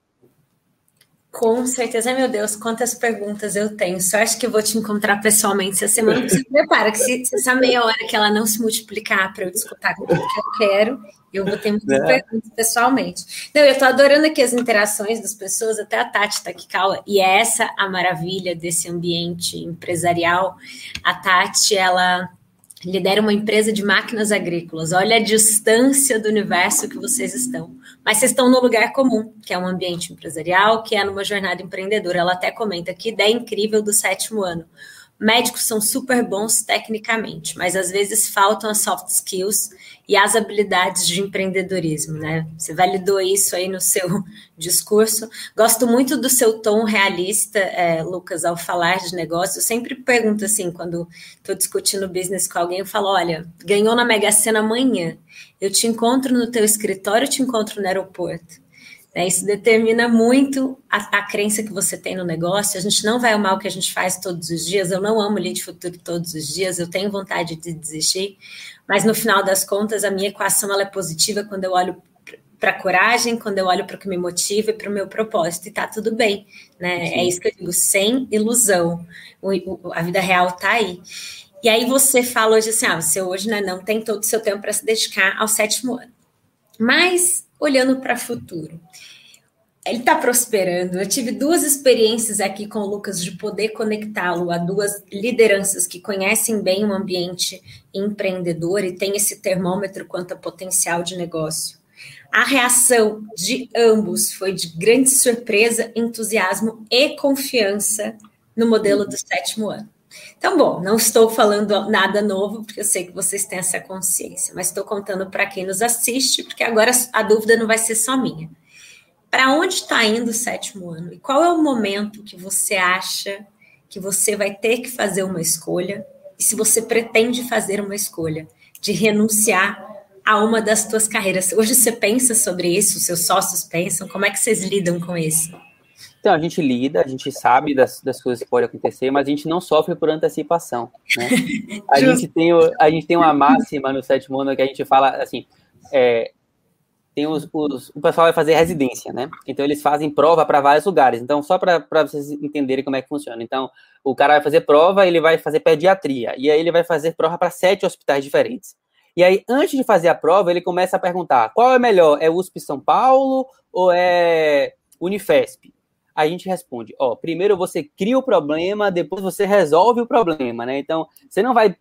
Com certeza, meu Deus, quantas perguntas eu tenho. Só acho que eu vou te encontrar pessoalmente essa semana. Você prepara que se, se, essa meia hora que ela não se multiplicar para eu discutir com o que eu quero, eu vou ter muitas é. perguntas pessoalmente. Não, eu estou adorando aqui as interações das pessoas, até a Tati está aqui, calma. E é essa a maravilha desse ambiente empresarial. A Tati, ela lidera uma empresa de máquinas agrícolas. Olha a distância do universo que vocês estão. Mas vocês estão no lugar comum, que é um ambiente empresarial, que é numa jornada empreendedora. Ela até comenta que ideia incrível do sétimo ano. Médicos são super bons tecnicamente, mas às vezes faltam as soft skills e as habilidades de empreendedorismo, né? Você validou isso aí no seu discurso. Gosto muito do seu tom realista, é, Lucas, ao falar de negócio. Eu sempre pergunto assim, quando estou discutindo business com alguém, eu falo: olha, ganhou na Mega Sena amanhã, eu te encontro no teu escritório, eu te encontro no aeroporto. É, isso determina muito a, a, crença que você tem no negócio. A gente não vai amar o que a gente faz todos os dias. Eu não amo lead futuro todos os dias. Eu tenho vontade de desistir. Mas no final das contas, a minha equação ela é positiva quando eu olho para a coragem, quando eu olho para o que me motiva e para o meu propósito. E tá tudo bem. Né? É isso que eu digo, sem ilusão. O, o, a vida real tá aí. E aí você fala hoje assim: ah, você hoje né, não tem todo o seu tempo para se dedicar ao sétimo ano. Mas olhando para o futuro. Ele está prosperando. Eu tive duas experiências aqui com o Lucas de poder conectá-lo a duas lideranças que conhecem bem o ambiente empreendedor e tem esse termômetro quanto a potencial de negócio. A reação de ambos foi de grande surpresa, entusiasmo e confiança no modelo do sétimo ano. Então, bom, não estou falando nada novo, porque eu sei que vocês têm essa consciência, mas estou contando para quem nos assiste, porque agora a dúvida não vai ser só minha. Para onde está indo o sétimo ano? E qual é o momento que você acha que você vai ter que fazer uma escolha? E se você pretende fazer uma escolha de renunciar a uma das suas carreiras? Hoje você pensa sobre isso? Seus sócios pensam? Como é que vocês lidam com isso? Então, a gente lida, a gente sabe das, das coisas que podem acontecer, mas a gente não sofre por antecipação. Né? A, gente tem, a gente tem uma máxima no sétimo ano que a gente fala assim: é, tem os, os, o pessoal vai fazer residência, né? Então, eles fazem prova para vários lugares. Então, só para vocês entenderem como é que funciona. Então, o cara vai fazer prova, ele vai fazer pediatria, e aí ele vai fazer prova para sete hospitais diferentes. E aí, antes de fazer a prova, ele começa a perguntar: qual é melhor? É USP São Paulo ou é Unifesp? A gente responde, ó, primeiro você cria o problema, depois você resolve o problema, né? Então, você não vai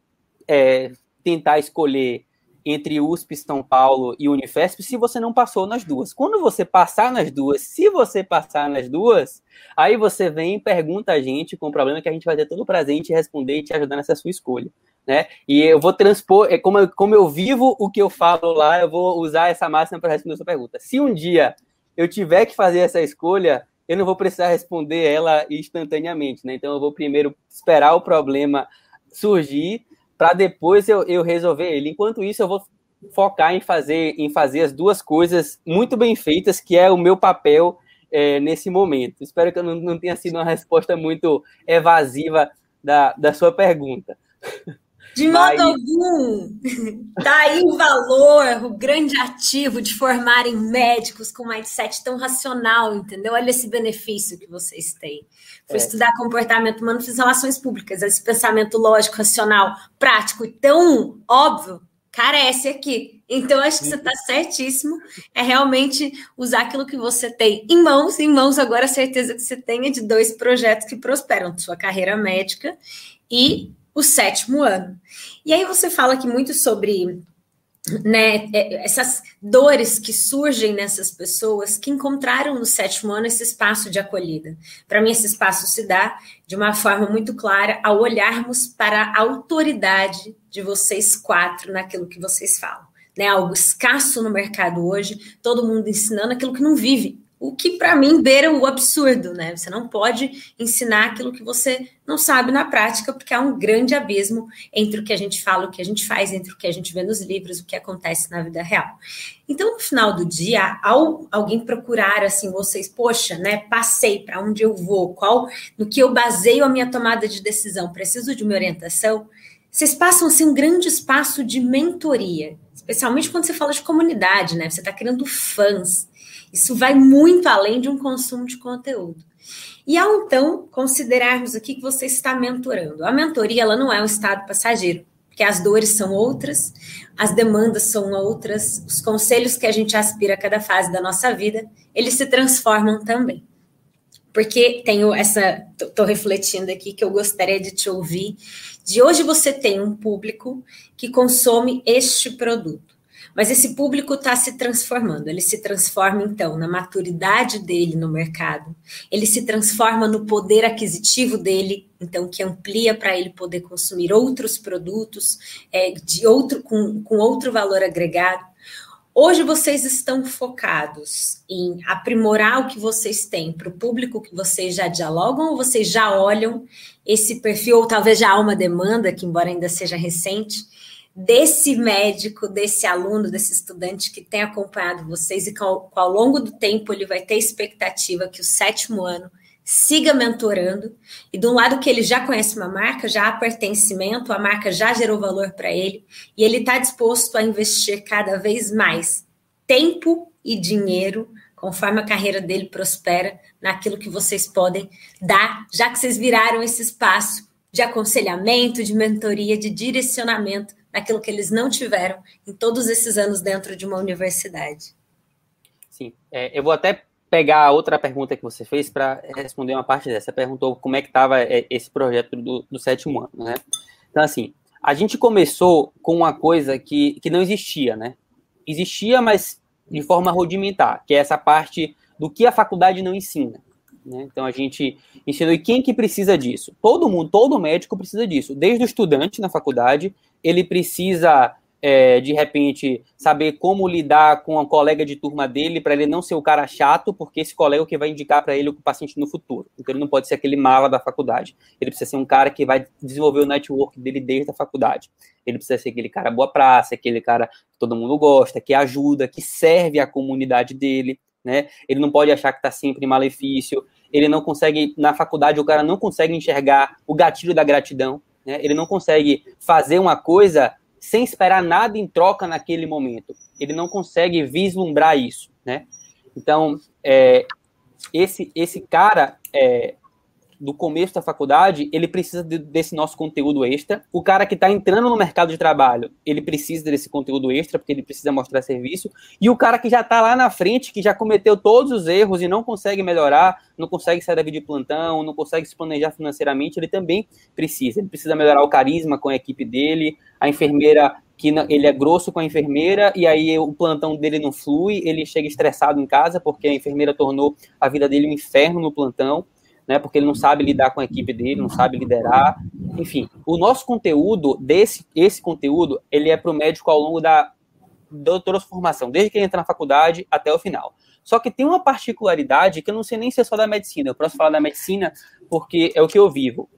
é, tentar escolher entre USP, São Paulo e Unifesp se você não passou nas duas. Quando você passar nas duas, se você passar nas duas, aí você vem e pergunta a gente com o problema que a gente vai ter todo o prazer em te responder e te ajudar nessa sua escolha. Né? E eu vou transpor, é como como eu vivo o que eu falo lá, eu vou usar essa máxima para responder a sua pergunta. Se um dia eu tiver que fazer essa escolha, eu não vou precisar responder ela instantaneamente, né? Então eu vou primeiro esperar o problema surgir para depois eu, eu resolver ele. Enquanto isso, eu vou focar em fazer em fazer as duas coisas muito bem feitas, que é o meu papel é, nesse momento. Espero que eu não, não tenha sido uma resposta muito evasiva da, da sua pergunta. De modo Mas... algum. Tá aí o valor, o grande ativo de formarem médicos com mindset tão racional, entendeu? Olha esse benefício que vocês têm. Fui é. estudar comportamento humano, fiz relações públicas. Esse pensamento lógico, racional, prático e tão óbvio carece aqui. Então, acho que você está certíssimo. É realmente usar aquilo que você tem em mãos, em mãos agora a certeza que você tenha de dois projetos que prosperam, sua carreira médica e o sétimo ano. E aí você fala aqui muito sobre né, é, essas dores que surgem nessas pessoas que encontraram no sétimo ano esse espaço de acolhida. Para mim, esse espaço se dá de uma forma muito clara ao olharmos para a autoridade de vocês quatro naquilo que vocês falam. Né, algo escasso no mercado hoje, todo mundo ensinando aquilo que não vive, o que para mim beira o absurdo, né? Você não pode ensinar aquilo que você não sabe na prática, porque há um grande abismo entre o que a gente fala, o que a gente faz, entre o que a gente vê nos livros, o que acontece na vida real. Então, no final do dia, ao alguém procurar assim, vocês, poxa, né, passei para onde eu vou, qual, no que eu baseio a minha tomada de decisão, preciso de uma orientação, vocês passam assim um grande espaço de mentoria, especialmente quando você fala de comunidade, né? Você está criando fãs isso vai muito além de um consumo de conteúdo. E ao então considerarmos aqui que você está mentorando. A mentoria ela não é um estado passageiro, porque as dores são outras, as demandas são outras, os conselhos que a gente aspira a cada fase da nossa vida, eles se transformam também. Porque tenho essa, estou refletindo aqui que eu gostaria de te ouvir. De hoje você tem um público que consome este produto Mas esse público está se transformando, ele se transforma então na maturidade dele no mercado, ele se transforma no poder aquisitivo dele, então que amplia para ele poder consumir outros produtos é, de outro com, com outro valor agregado. Hoje vocês estão focados em aprimorar o que vocês têm para o público que vocês já dialogam ou vocês já olham esse perfil, ou talvez já há uma demanda, que embora ainda seja recente, desse médico, desse aluno, desse estudante que tem acompanhado vocês e que ao, ao longo do tempo ele vai ter expectativa que o sétimo ano siga mentorando. E de um lado que ele já conhece uma marca, já há pertencimento, a marca já gerou valor para ele e ele está disposto a investir cada vez mais tempo e dinheiro conforme a carreira dele prospera naquilo que vocês podem dar, já que vocês viraram esse espaço de aconselhamento, de mentoria, de direcionamento naquilo que eles não tiveram em todos esses anos dentro de uma universidade. Sim, é, eu vou até pegar a outra pergunta que você fez para responder uma parte dessa. Você perguntou como é que estava é, esse projeto do, do sétimo ano, né? Então, assim, a gente começou com uma coisa que, que não existia, né? Existia, mas de forma rudimentar, que é essa parte do que a faculdade não ensina. Né? Então a gente ensinou e quem que precisa disso? Todo mundo, todo médico precisa disso. Desde o estudante na faculdade, ele precisa é, de repente saber como lidar com a colega de turma dele para ele não ser o cara chato, porque esse colega é o que vai indicar para ele o paciente no futuro. Então ele não pode ser aquele mala da faculdade. Ele precisa ser um cara que vai desenvolver o network dele desde a faculdade. Ele precisa ser aquele cara boa praça, aquele cara que todo mundo gosta, que ajuda, que serve a comunidade dele. Né? Ele não pode achar que está sempre em malefício. Ele não consegue, na faculdade, o cara não consegue enxergar o gatilho da gratidão. Né? Ele não consegue fazer uma coisa sem esperar nada em troca naquele momento. Ele não consegue vislumbrar isso, né? Então, é, esse, esse cara, é, do começo da faculdade, ele precisa de, desse nosso conteúdo extra. O cara que está entrando no mercado de trabalho, ele precisa desse conteúdo extra, porque ele precisa mostrar serviço. E o cara que já está lá na frente, que já cometeu todos os erros e não consegue melhorar, não consegue sair da vida de plantão, não consegue se planejar financeiramente, ele também precisa. Ele precisa melhorar o carisma com a equipe dele, a enfermeira que ele é grosso com a enfermeira e aí o plantão dele não flui, ele chega estressado em casa porque a enfermeira tornou a vida dele um inferno no plantão né? Porque ele não sabe lidar com a equipe dele, não sabe liderar. Enfim, o nosso conteúdo, desse esse conteúdo, ele é para o médico ao longo da, da formação, desde que ele entra na faculdade até o final. Só que tem uma particularidade que eu não sei nem se é só da medicina. Eu posso falar da medicina porque é o que eu vivo.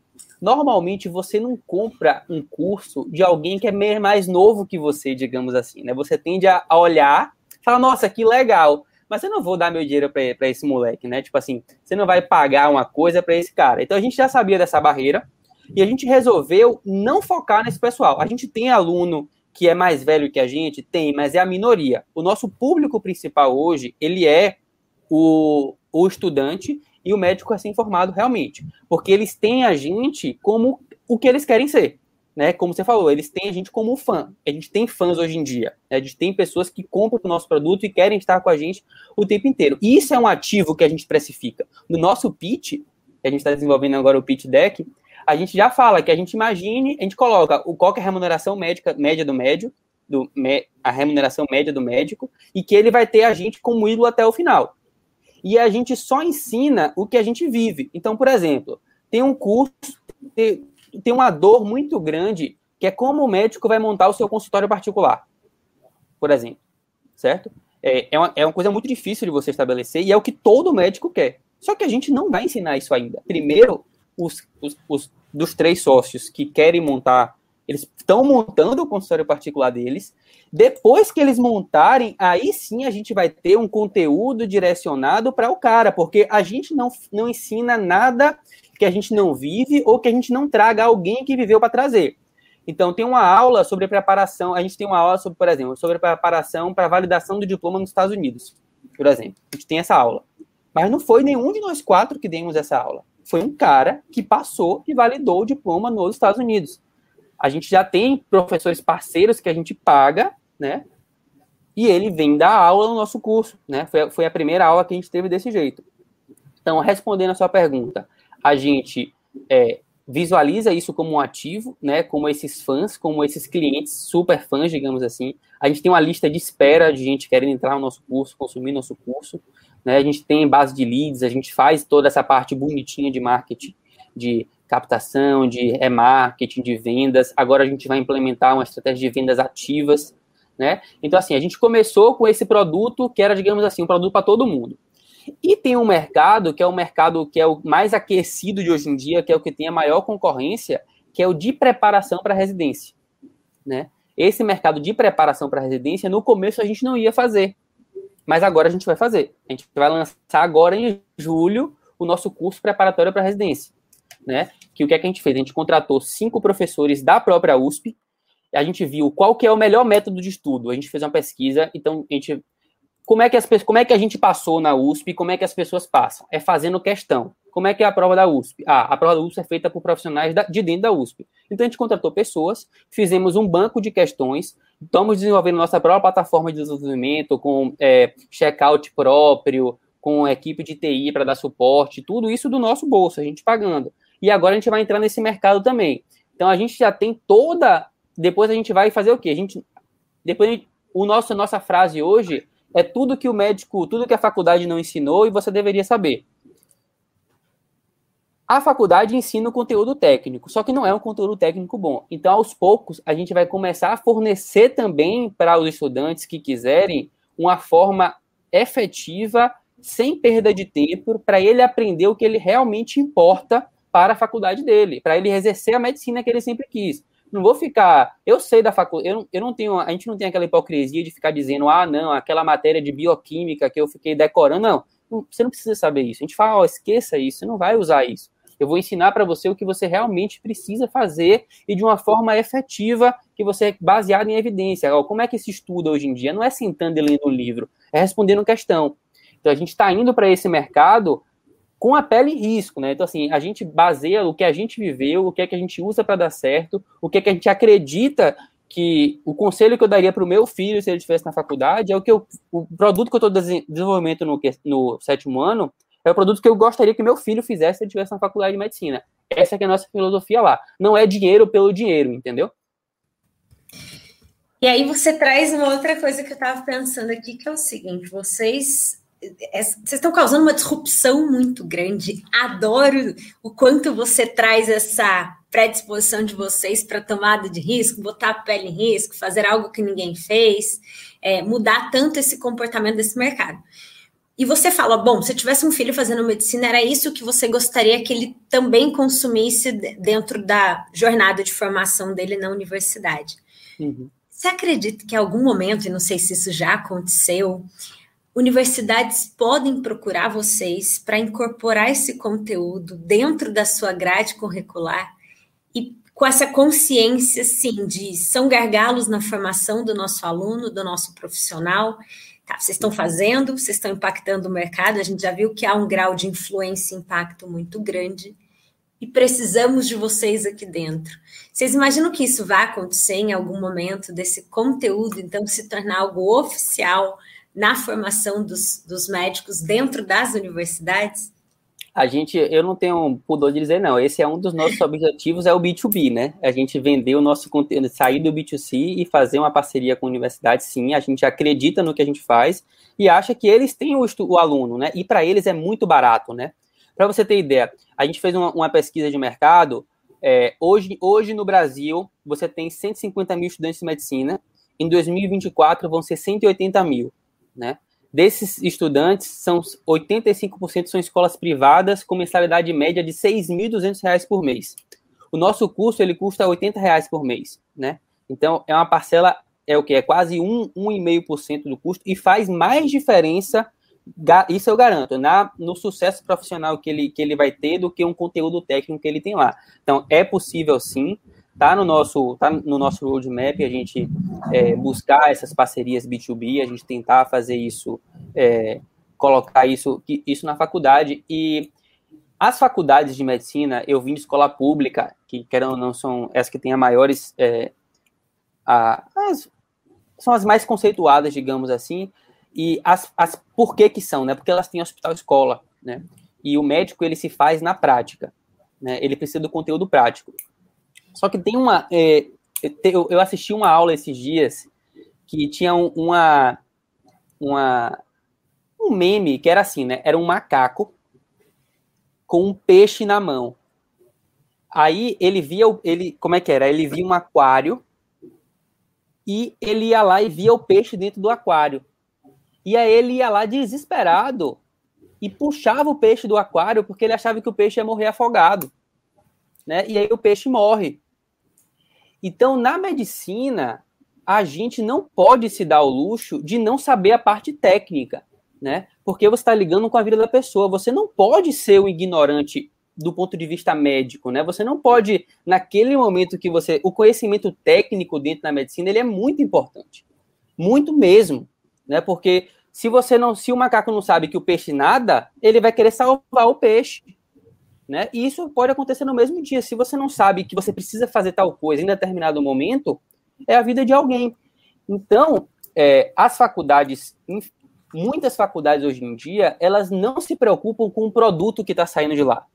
Normalmente você não compra um curso de alguém que é mais novo que você, digamos assim, né? Você tende a olhar, falar, nossa, que legal mas eu não vou dar meu dinheiro para esse moleque, né? Tipo assim, você não vai pagar uma coisa para esse cara. Então a gente já sabia dessa barreira e a gente resolveu não focar nesse pessoal. A gente tem aluno que é mais velho que a gente, tem, mas é a minoria. O nosso público principal hoje, ele é o, o estudante e o médico assim formado realmente, porque eles têm a gente como o que eles querem ser né? Como você falou, eles têm a gente como fã. A gente tem fãs hoje em dia. Né? A gente tem pessoas que compram o nosso produto e querem estar com a gente o tempo inteiro. E isso é um ativo que a gente precifica. No nosso pitch, que a gente está desenvolvendo agora o pitch deck, a gente já fala que a gente imagine, a gente coloca o qual é a remuneração médica, média do médio, do, a remuneração média do médico, e que ele vai ter a gente como ídolo até o final. E a gente só ensina o que a gente vive. Então, por exemplo, tem um curso, uma dor muito grande, que é como o médico vai montar o seu consultório particular, por exemplo, certo? É, é, uma, é uma coisa muito difícil de você estabelecer e é o que todo médico quer. Só que a gente não vai ensinar isso ainda. Primeiro, os, os, os dos três sócios que querem montar, eles estão montando o consultório particular deles. Depois que eles montarem, aí sim a gente vai ter um conteúdo direcionado para o cara, porque a gente não, não ensina nada que a gente não vive ou que a gente não traga alguém que viveu para trazer. Então, tem uma aula sobre preparação, a gente tem uma aula sobre, por exemplo, sobre preparação para validação do diploma nos Estados Unidos, por exemplo. A gente tem essa aula. Mas não foi nenhum de nós quatro que demos essa aula. Foi um cara que passou e validou o diploma nos Estados Unidos. A gente já tem professores parceiros que a gente paga, né? E ele vem dar aula no nosso curso, né? Foi, foi a primeira aula que a gente teve desse jeito. Então, respondendo a sua pergunta, a gente é, visualiza isso como um ativo, né, como esses fãs, como esses clientes super fãs, digamos assim. A gente tem uma lista de espera de gente querendo entrar no nosso curso, consumir nosso curso. Né? A gente tem base de leads, a gente faz toda essa parte bonitinha de marketing, de captação, de remarketing, de vendas. Agora a gente vai implementar uma estratégia de vendas ativas, né? Então, assim, a gente começou com esse produto que era, digamos assim, um produto para todo mundo. E tem um mercado que é o mercado que é o mais aquecido de hoje em dia, que é o que tem a maior concorrência, que é o de preparação para residência, né? Esse mercado de preparação para residência, no começo a gente não ia fazer, mas agora a gente vai fazer. A gente vai lançar agora em julho o nosso curso preparatório para residência, né? Que o que, é que a gente fez? A gente contratou cinco professores da própria USP, a gente viu qual que é o melhor método de estudo. A gente fez uma pesquisa, então a gente como é que as como é que a gente passou na USP, como é que as pessoas passam? É fazendo questão. Como é que é a prova da USP? Ah, a prova da USP é feita por profissionais da, de dentro da USP. Então a gente contratou pessoas, fizemos um banco de questões, estamos desenvolvendo nossa própria plataforma de desenvolvimento com é, checkout próprio, com equipe de TI para dar suporte, tudo isso do nosso bolso, a gente pagando. E agora a gente vai entrar nesse mercado também. Então a gente já tem toda. Depois a gente vai fazer o quê? A gente depois o nosso nossa frase hoje é tudo que o médico, tudo que a faculdade não ensinou e você deveria saber. A faculdade ensina o conteúdo técnico, só que não é um conteúdo técnico bom. Então, aos poucos, a gente vai começar a fornecer também para os estudantes que quiserem uma forma efetiva, sem perda de tempo, para ele aprender o que ele realmente importa para a faculdade dele, para ele exercer a medicina que ele sempre quis. Não vou ficar. Eu sei da faculdade. Eu, eu não tenho. A gente não tem aquela hipocrisia de ficar dizendo, ah, não, aquela matéria de bioquímica que eu fiquei decorando. Não. Você não precisa saber isso. A gente fala, oh, esqueça isso, você não vai usar isso. Eu vou ensinar para você o que você realmente precisa fazer e de uma forma efetiva, que você é baseado em evidência. Como é que se estuda hoje em dia? Não é sentando e lendo um livro, é respondendo questão. Então a gente está indo para esse mercado com a pele em risco, né? Então, assim, a gente baseia o que a gente viveu, o que é que a gente usa para dar certo, o que é que a gente acredita que o conselho que eu daria para o meu filho se ele estivesse na faculdade é o que eu, o produto que eu estou desenvolvendo no, no sétimo ano é o produto que eu gostaria que meu filho fizesse se ele estivesse na faculdade de medicina. Essa é, é a nossa filosofia lá. Não é dinheiro pelo dinheiro, entendeu? E aí você traz uma outra coisa que eu estava pensando aqui, que é o seguinte: vocês vocês estão causando uma disrupção muito grande. Adoro o quanto você traz essa predisposição de vocês para tomada de risco, botar a pele em risco, fazer algo que ninguém fez, é, mudar tanto esse comportamento desse mercado. E você fala, bom, se tivesse um filho fazendo medicina, era isso que você gostaria que ele também consumisse dentro da jornada de formação dele na universidade. Uhum. Você acredita que em algum momento, e não sei se isso já aconteceu, universidades podem procurar vocês para incorporar esse conteúdo dentro da sua grade curricular e com essa consciência, sim, de são gargalos na formação do nosso aluno, do nosso profissional. Tá, vocês estão fazendo, vocês estão impactando o mercado, a gente já viu que há um grau de influência e impacto muito grande e precisamos de vocês aqui dentro. Vocês imaginam que isso vai acontecer em algum momento, desse conteúdo, então, se tornar algo oficial na formação dos, dos médicos dentro das universidades? A gente, eu não tenho pudor de dizer, não. Esse é um dos nossos objetivos, é o B2B, né? A gente vender o nosso conteúdo, sair do B2C e fazer uma parceria com a universidade, sim. A gente acredita no que a gente faz e acha que eles têm o, o aluno, né? E para eles é muito barato, né? Para você ter ideia, a gente fez uma, uma pesquisa de mercado. É, hoje, hoje no Brasil, você tem 150 mil estudantes de medicina. Em 2024 vão ser 180 mil né? Desses estudantes, são 85% são escolas privadas com mensalidade média de R$ 6.200 por mês. O nosso curso ele custa 80 reais por mês, né? Então é uma parcela é o que é quase 1,5% do custo e faz mais diferença, isso eu garanto, na no sucesso profissional que ele, que ele vai ter do que um conteúdo técnico que ele tem lá. Então é possível sim tá no nosso tá no nosso roadmap a gente é, buscar essas parcerias B2B, a gente tentar fazer isso, é, colocar isso isso na faculdade e as faculdades de medicina, eu vim de escola pública, que querendo ou não são as que têm a maiores é, a, as, são as mais conceituadas, digamos assim, e as, as por que que são, né? Porque elas têm hospital escola, né? E o médico ele se faz na prática. né? Ele precisa do conteúdo prático. Só que tem uma. É, eu, eu assisti uma aula esses dias que tinha uma, uma um meme que era assim, né? Era um macaco com um peixe na mão. Aí ele via ele como é que era? Ele via um aquário e ele ia lá e via o peixe dentro do aquário. E aí ele ia lá desesperado e puxava o peixe do aquário porque ele achava que o peixe ia morrer afogado, né? E aí o peixe morre. Então, na medicina, a gente não pode se dar o luxo de não saber a parte técnica, né? Porque você está ligando com a vida da pessoa. Você não pode ser um ignorante do ponto de vista médico, né? Você não pode, naquele momento que você. O conhecimento técnico dentro da medicina ele é muito importante. Muito mesmo. Né? Porque se você não. Se o macaco não sabe que o peixe nada, ele vai querer salvar o peixe. Né? E isso pode acontecer no mesmo dia. Se você não sabe que você precisa fazer tal coisa em determinado momento, é a vida de alguém. Então, é, as faculdades, muitas faculdades hoje em dia, elas não se preocupam com o produto que está saindo de lá.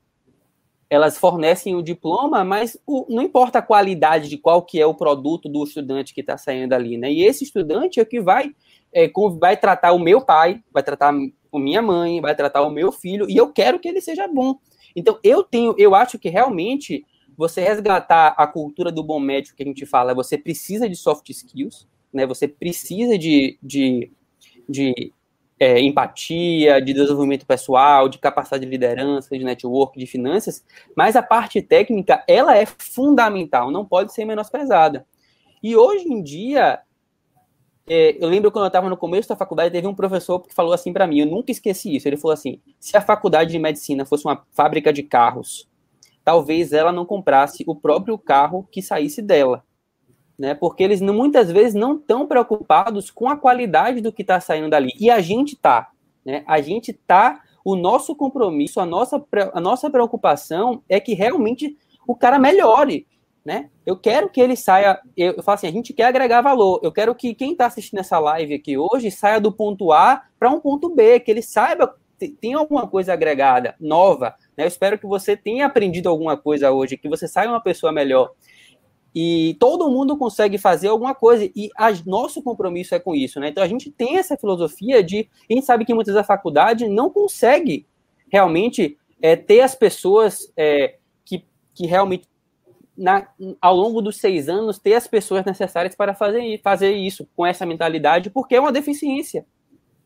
Elas fornecem o diploma, mas o, não importa a qualidade de qual que é o produto do estudante que está saindo dali, né? E esse estudante é que vai, é, vai tratar o meu pai, vai tratar a minha mãe, vai tratar o meu filho, e eu quero que ele seja bom. Então, eu tenho, eu acho que realmente você resgatar a cultura do bom médico que a gente fala, você precisa de soft skills, né? Você precisa de, de, de é, empatia, de desenvolvimento pessoal, de capacidade de liderança, de network, de finanças, mas a parte técnica, ela é fundamental, não pode ser menosprezada. E hoje em dia, eu lembro quando eu estava no começo da faculdade, teve um professor que falou assim para mim, eu nunca esqueci isso. Ele falou assim: se a faculdade de medicina fosse uma fábrica de carros, talvez ela não comprasse o próprio carro que saísse dela. Né, porque eles muitas vezes não estão preocupados com a qualidade do que está saindo dali. E a gente está. Né? A gente está. O nosso compromisso, a nossa, a nossa preocupação é que realmente o cara melhore né? Eu quero que ele saia. Eu, eu falo assim, a gente quer agregar valor. Eu quero que quem está assistindo essa live aqui hoje saia do ponto A para um ponto B, que ele saiba tem alguma coisa agregada, nova. Né? Eu espero que você tenha aprendido alguma coisa hoje, que você saia uma pessoa melhor. E todo mundo consegue fazer alguma coisa, e a, nosso compromisso é com isso, né? Então a gente tem essa filosofia de. A gente sabe que muitas da faculdade não consegue realmente é, ter as pessoas é, que, que realmente na, ao longo dos seis anos, ter as pessoas necessárias para fazer, fazer isso com essa mentalidade, porque é uma deficiência.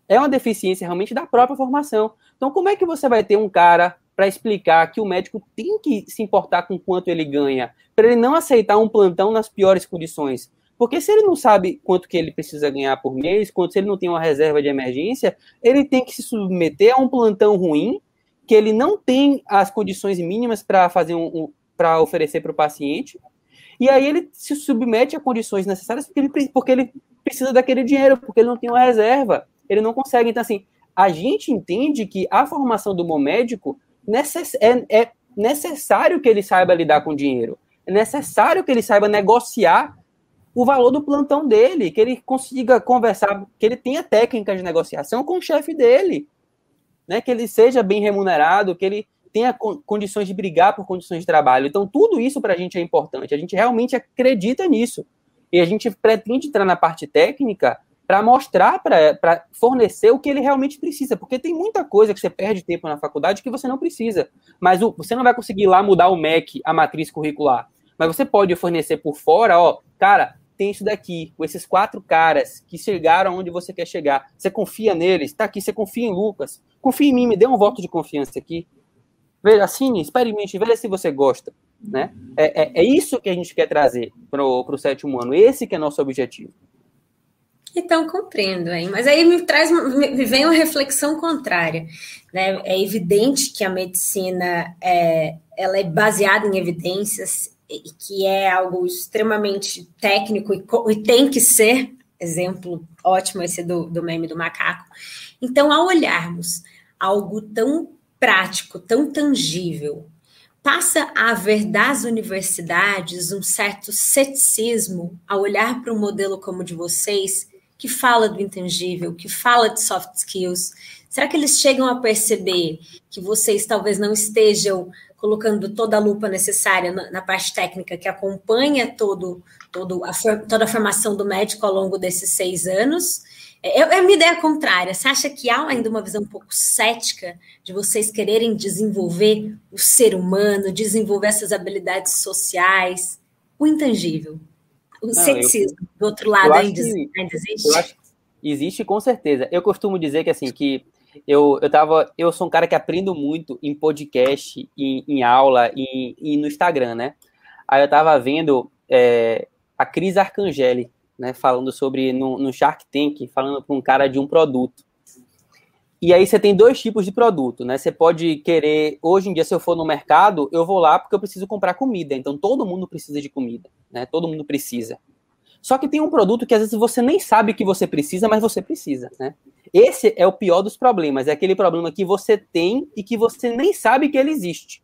É uma deficiência realmente da própria formação. Então, como é que você vai ter um cara para explicar que o médico tem que se importar com quanto ele ganha, para ele não aceitar um plantão nas piores condições? Porque se ele não sabe quanto que ele precisa ganhar por mês, quanto se ele não tem uma reserva de emergência, ele tem que se submeter a um plantão ruim, que ele não tem as condições mínimas para fazer um, um para oferecer para o paciente. E aí ele se submete a condições necessárias porque ele, porque ele precisa daquele dinheiro, porque ele não tem uma reserva, ele não consegue. Então, assim, a gente entende que a formação do bom médico é, é necessário que ele saiba lidar com dinheiro, é necessário que ele saiba negociar o valor do plantão dele, que ele consiga conversar, que ele tenha técnica de negociação com o chefe dele, né, que ele seja bem remunerado, que ele tenha condições de brigar por condições de trabalho. Então, tudo isso para a gente é importante. A gente realmente acredita nisso. E a gente pretende entrar na parte técnica para mostrar, para fornecer o que ele realmente precisa. Porque tem muita coisa que você perde tempo na faculdade que você não precisa. Mas o, você não vai conseguir lá mudar o MEC, a matriz curricular. Mas você pode fornecer por fora, ó, cara, tem isso daqui, com esses quatro caras que chegaram onde você quer chegar. Você confia neles? Tá aqui, você confia em Lucas. Confia em mim, me dê um voto de confiança aqui. Veja, assine, experimente, veja se você gosta. Né? É, é, é isso que a gente quer trazer para o sétimo ano. Esse que é nosso objetivo. Então, compreendo, hein? Mas aí me traz, me vem uma reflexão contrária. Né? É evidente que a medicina é, ela é baseada em evidências e que é algo extremamente técnico e, e tem que ser, exemplo ótimo esse do, do meme do macaco. Então, ao olharmos algo tão prático, tão tangível, passa a haver das universidades um certo ceticismo ao olhar para um modelo como o de vocês, que fala do intangível, que fala de soft skills. será que eles chegam a perceber que vocês talvez não estejam colocando toda a lupa necessária na, na parte técnica que acompanha todo, todo a, toda a formação do médico ao longo desses seis anos? É, é uma ideia contrária. Você acha que há ainda uma visão um pouco cética de vocês quererem desenvolver o ser humano, desenvolver essas habilidades sociais, o intangível? O Não, ceticismo, eu, do outro lado, ainda, que, ainda existe? Eu acho que existe com certeza. Eu costumo dizer que assim, que eu, eu, tava, eu sou um cara que aprendo muito em podcast, em, em aula e, e no Instagram, né? Aí eu tava vendo é, a Cris Arcangeli, né, falando sobre no, no Shark Tank, falando para um cara de um produto. E aí você tem dois tipos de produto, né? Você pode querer, hoje em dia, se eu for no mercado, eu vou lá porque eu preciso comprar comida. Então todo mundo precisa de comida, né? Todo mundo precisa. Só que tem um produto que às vezes você nem sabe que você precisa, mas você precisa, né? Esse é o pior dos problemas, é aquele problema que você tem e que você nem sabe que ele existe,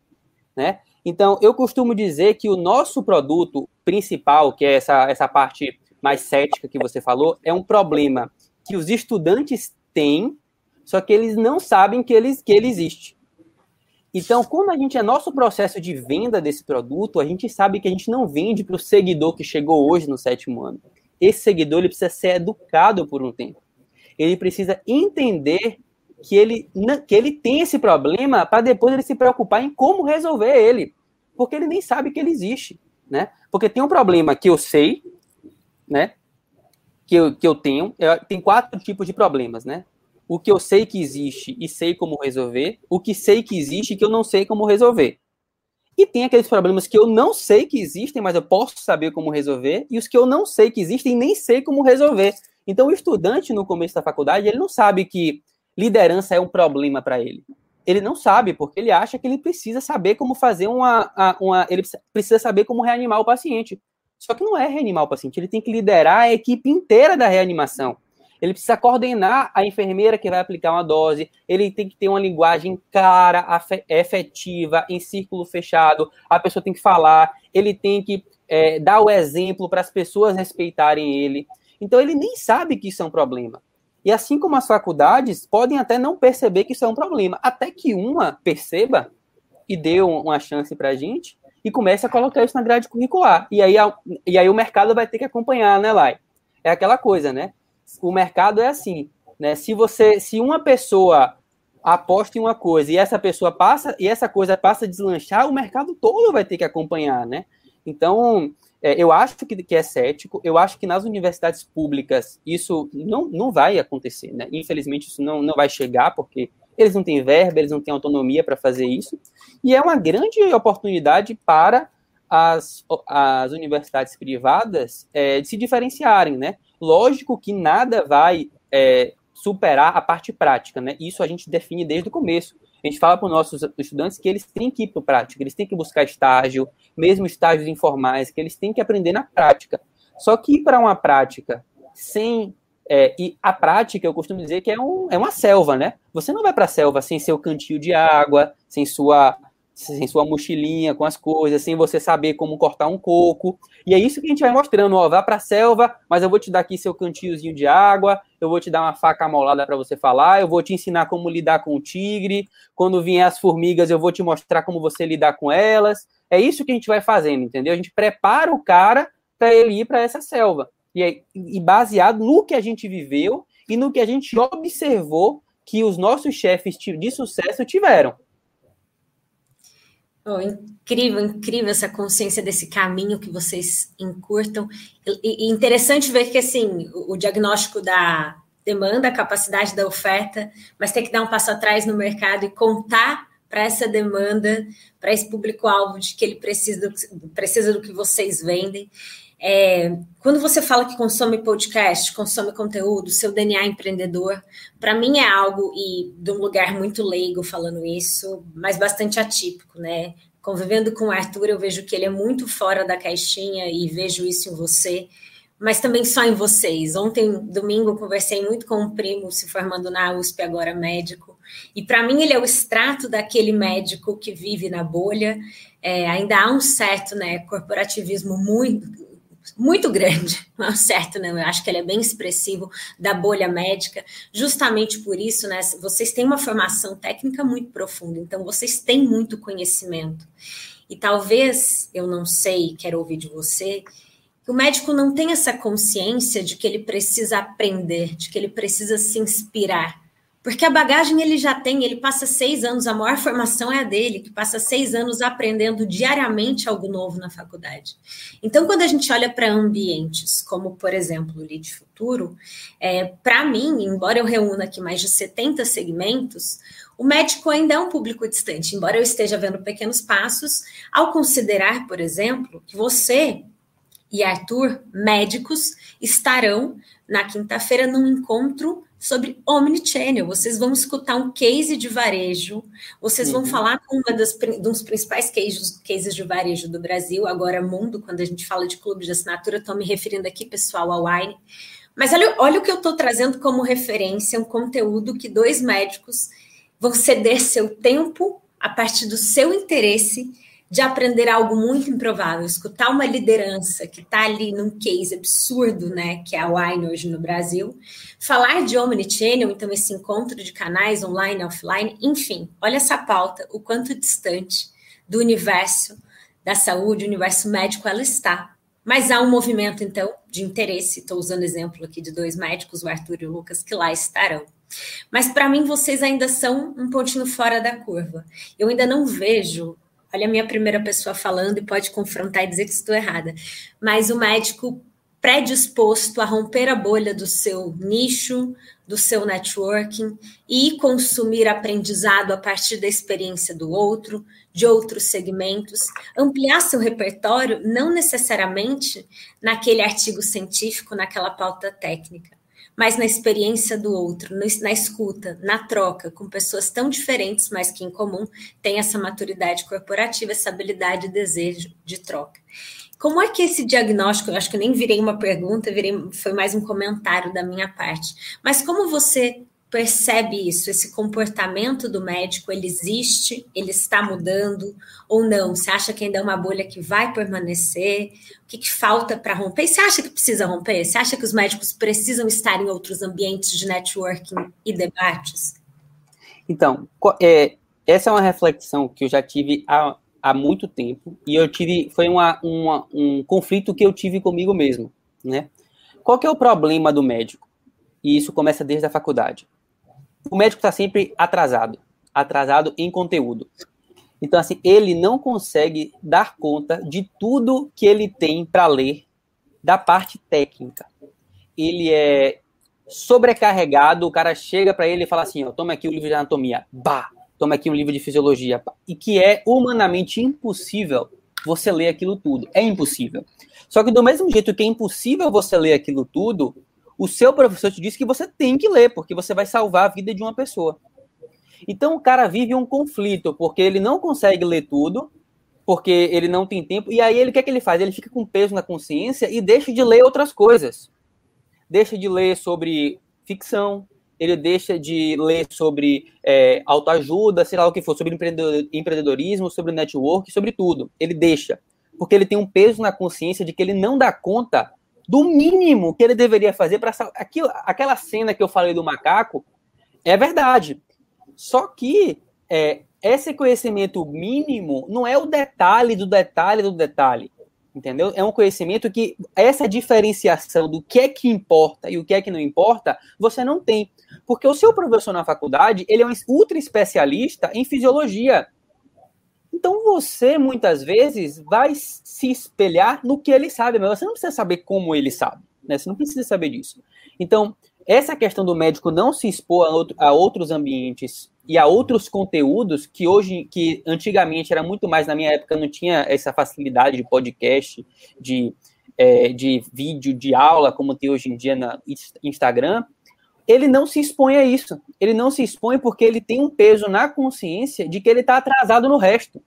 né? Então, eu costumo dizer que o nosso produto principal, que é essa, essa parte mais cética que você falou, é um problema que os estudantes têm, só que eles não sabem que ele, que ele existe. Então, quando a gente é nosso processo de venda desse produto, a gente sabe que a gente não vende para o seguidor que chegou hoje no sétimo ano. Esse seguidor ele precisa ser educado por um tempo. Ele precisa entender que ele, que ele tem esse problema para depois ele se preocupar em como resolver ele. Porque ele nem sabe que ele existe. Né? Porque tem um problema que eu sei, né? Que eu, que eu tenho, eu, tem quatro tipos de problemas, né? O que eu sei que existe e sei como resolver, o que sei que existe e que eu não sei como resolver. E tem aqueles problemas que eu não sei que existem, mas eu posso saber como resolver, e os que eu não sei que existem e nem sei como resolver. Então, o estudante, no começo da faculdade, ele não sabe que liderança é um problema para ele. Ele não sabe, porque ele acha que ele precisa saber como fazer uma, uma. Ele precisa saber como reanimar o paciente. Só que não é reanimar o paciente, ele tem que liderar a equipe inteira da reanimação. Ele precisa coordenar a enfermeira que vai aplicar uma dose, ele tem que ter uma linguagem clara, efetiva, em círculo fechado, a pessoa tem que falar, ele tem que é, dar o exemplo para as pessoas respeitarem ele. Então ele nem sabe que isso é um problema. E assim como as faculdades podem até não perceber que isso é um problema, até que uma perceba e dê uma chance para a gente, e comece a colocar isso na grade curricular. E aí, e aí o mercado vai ter que acompanhar, né, Lai? É aquela coisa, né? O mercado é assim, né? Se você, se uma pessoa aposta em uma coisa e essa pessoa passa e essa coisa passa a deslanchar, o mercado todo vai ter que acompanhar, né? Então, é, eu acho que, que é cético, eu acho que nas universidades públicas isso não, não vai acontecer, né? Infelizmente, isso não, não vai chegar, porque eles não têm verba, eles não têm autonomia para fazer isso, e é uma grande oportunidade para as, as universidades privadas é, de se diferenciarem, né? Lógico que nada vai é, superar a parte prática, né? Isso a gente define desde o começo. A gente fala para os nossos estudantes que eles têm que ir para o prático, eles têm que buscar estágio, mesmo estágios informais, que eles têm que aprender na prática. Só que ir para uma prática sem é, e a prática, eu costumo dizer que é, um, é uma selva, né? Você não vai para a selva sem seu cantil de água, sem sua, sem sua mochilinha com as coisas, sem você saber como cortar um coco. E é isso que a gente vai mostrando, ó, vá para a selva, mas eu vou te dar aqui seu cantiozinho de água, eu vou te dar uma faca amolada para você falar, eu vou te ensinar como lidar com o tigre, quando vier as formigas eu vou te mostrar como você lidar com elas. É isso que a gente vai fazendo, entendeu? A gente prepara o cara para ele ir para essa selva e, e baseado no que a gente viveu e no que a gente observou que os nossos chefes de sucesso tiveram. Oh, incrível, incrível essa consciência desse caminho que vocês encurtam. E, e interessante ver que assim o, o diagnóstico da demanda, a capacidade da oferta, mas tem que dar um passo atrás no mercado e contar para essa demanda, para esse público-alvo de que ele precisa do, precisa do que vocês vendem. É, quando você fala que consome podcast, consome conteúdo, seu DNA empreendedor, para mim é algo, e de um lugar muito leigo falando isso, mas bastante atípico, né? Convivendo com o Arthur, eu vejo que ele é muito fora da caixinha e vejo isso em você, mas também só em vocês. Ontem, domingo, conversei muito com um primo se formando na USP, agora médico, e para mim ele é o extrato daquele médico que vive na bolha. É, ainda há um certo né, corporativismo muito muito grande, certo? Né? Eu acho que ele é bem expressivo da bolha médica, justamente por isso, né? Vocês têm uma formação técnica muito profunda, então vocês têm muito conhecimento. E talvez, eu não sei, quero ouvir de você, que o médico não tem essa consciência de que ele precisa aprender, de que ele precisa se inspirar. Porque a bagagem ele já tem, ele passa seis anos, a maior formação é a dele, que passa seis anos aprendendo diariamente algo novo na faculdade. Então, quando a gente olha para ambientes, como por exemplo o Lead Futuro, é, para mim, embora eu reúna aqui mais de 70 segmentos, o médico ainda é um público distante, embora eu esteja vendo pequenos passos, ao considerar, por exemplo, que você e Arthur, médicos, estarão na quinta-feira num encontro sobre Omnichannel. Vocês vão escutar um case de varejo, vocês vão uhum. falar com uma das, dos principais cases, cases de varejo do Brasil, agora mundo, quando a gente fala de clube de assinatura, estou me referindo aqui, pessoal, ao Wine. Mas olha, olha o que eu estou trazendo como referência, um conteúdo que dois médicos vão ceder seu tempo a partir do seu interesse de aprender algo muito improvável, escutar uma liderança que está ali num case absurdo, né, que é a Wine hoje no Brasil, falar de Omnichannel, então esse encontro de canais online, offline, enfim, olha essa pauta, o quanto distante do universo da saúde, universo médico ela está. Mas há um movimento, então, de interesse, estou usando exemplo aqui de dois médicos, o Arthur e o Lucas, que lá estarão. Mas para mim, vocês ainda são um pontinho fora da curva. Eu ainda não vejo olha a minha primeira pessoa falando e pode confrontar e dizer que estou errada. Mas o médico predisposto a romper a bolha do seu nicho, do seu networking e consumir aprendizado a partir da experiência do outro, de outros segmentos, ampliar seu repertório, não necessariamente naquele artigo científico, naquela pauta técnica, mas na experiência do outro, na escuta, na troca com pessoas tão diferentes, mas que em comum têm essa maturidade corporativa, essa habilidade e desejo de troca. Como é que esse diagnóstico, eu acho que nem virei uma pergunta, virei, foi mais um comentário da minha parte, mas como você percebe isso? Esse comportamento do médico, ele existe? Ele está mudando ou não? Você acha que ainda é uma bolha que vai permanecer? O que, que falta para romper? E você acha que precisa romper? Você acha que os médicos precisam estar em outros ambientes de networking e debates? Então, é, essa é uma reflexão que eu já tive há, há muito tempo e eu tive foi uma, uma, um conflito que eu tive comigo mesmo, né? Qual que é o problema do médico? E isso começa desde a faculdade o médico está sempre atrasado, atrasado em conteúdo. Então, assim, ele não consegue dar conta de tudo que ele tem para ler da parte técnica. Ele é sobrecarregado, o cara chega para ele e fala assim, ó, toma aqui o livro de anatomia, bah, toma aqui um livro de fisiologia, e que é humanamente impossível você ler aquilo tudo. É impossível. Só que do mesmo jeito que é impossível você ler aquilo tudo, o seu professor te disse que você tem que ler, porque você vai salvar a vida de uma pessoa. Então o cara vive um conflito, porque ele não consegue ler tudo, porque ele não tem tempo, e aí ele o que, é que ele faz? Ele fica com peso na consciência e deixa de ler outras coisas. Deixa de ler sobre ficção, ele deixa de ler sobre é, autoajuda, sei lá o que for, sobre empreendedorismo, sobre network, sobre tudo. Ele deixa, porque ele tem um peso na consciência de que ele não dá conta do mínimo que ele deveria fazer para aquilo, aquela cena que eu falei do macaco é verdade. Só que é, esse conhecimento mínimo não é o detalhe do detalhe do detalhe, entendeu? É um conhecimento que essa diferenciação do que é que importa e o que é que não importa, você não tem. Porque o seu professor na faculdade, ele é um ultra especialista em fisiologia. Então você muitas vezes vai se espelhar no que ele sabe, mas você não precisa saber como ele sabe, né? Você não precisa saber disso. Então, essa questão do médico não se expor a, outro, a outros ambientes e a outros conteúdos que hoje, que antigamente era muito mais, na minha época não tinha essa facilidade de podcast, de, é, de vídeo, de aula, como tem hoje em dia na Instagram, ele não se expõe a isso. Ele não se expõe porque ele tem um peso na consciência de que ele está atrasado no resto.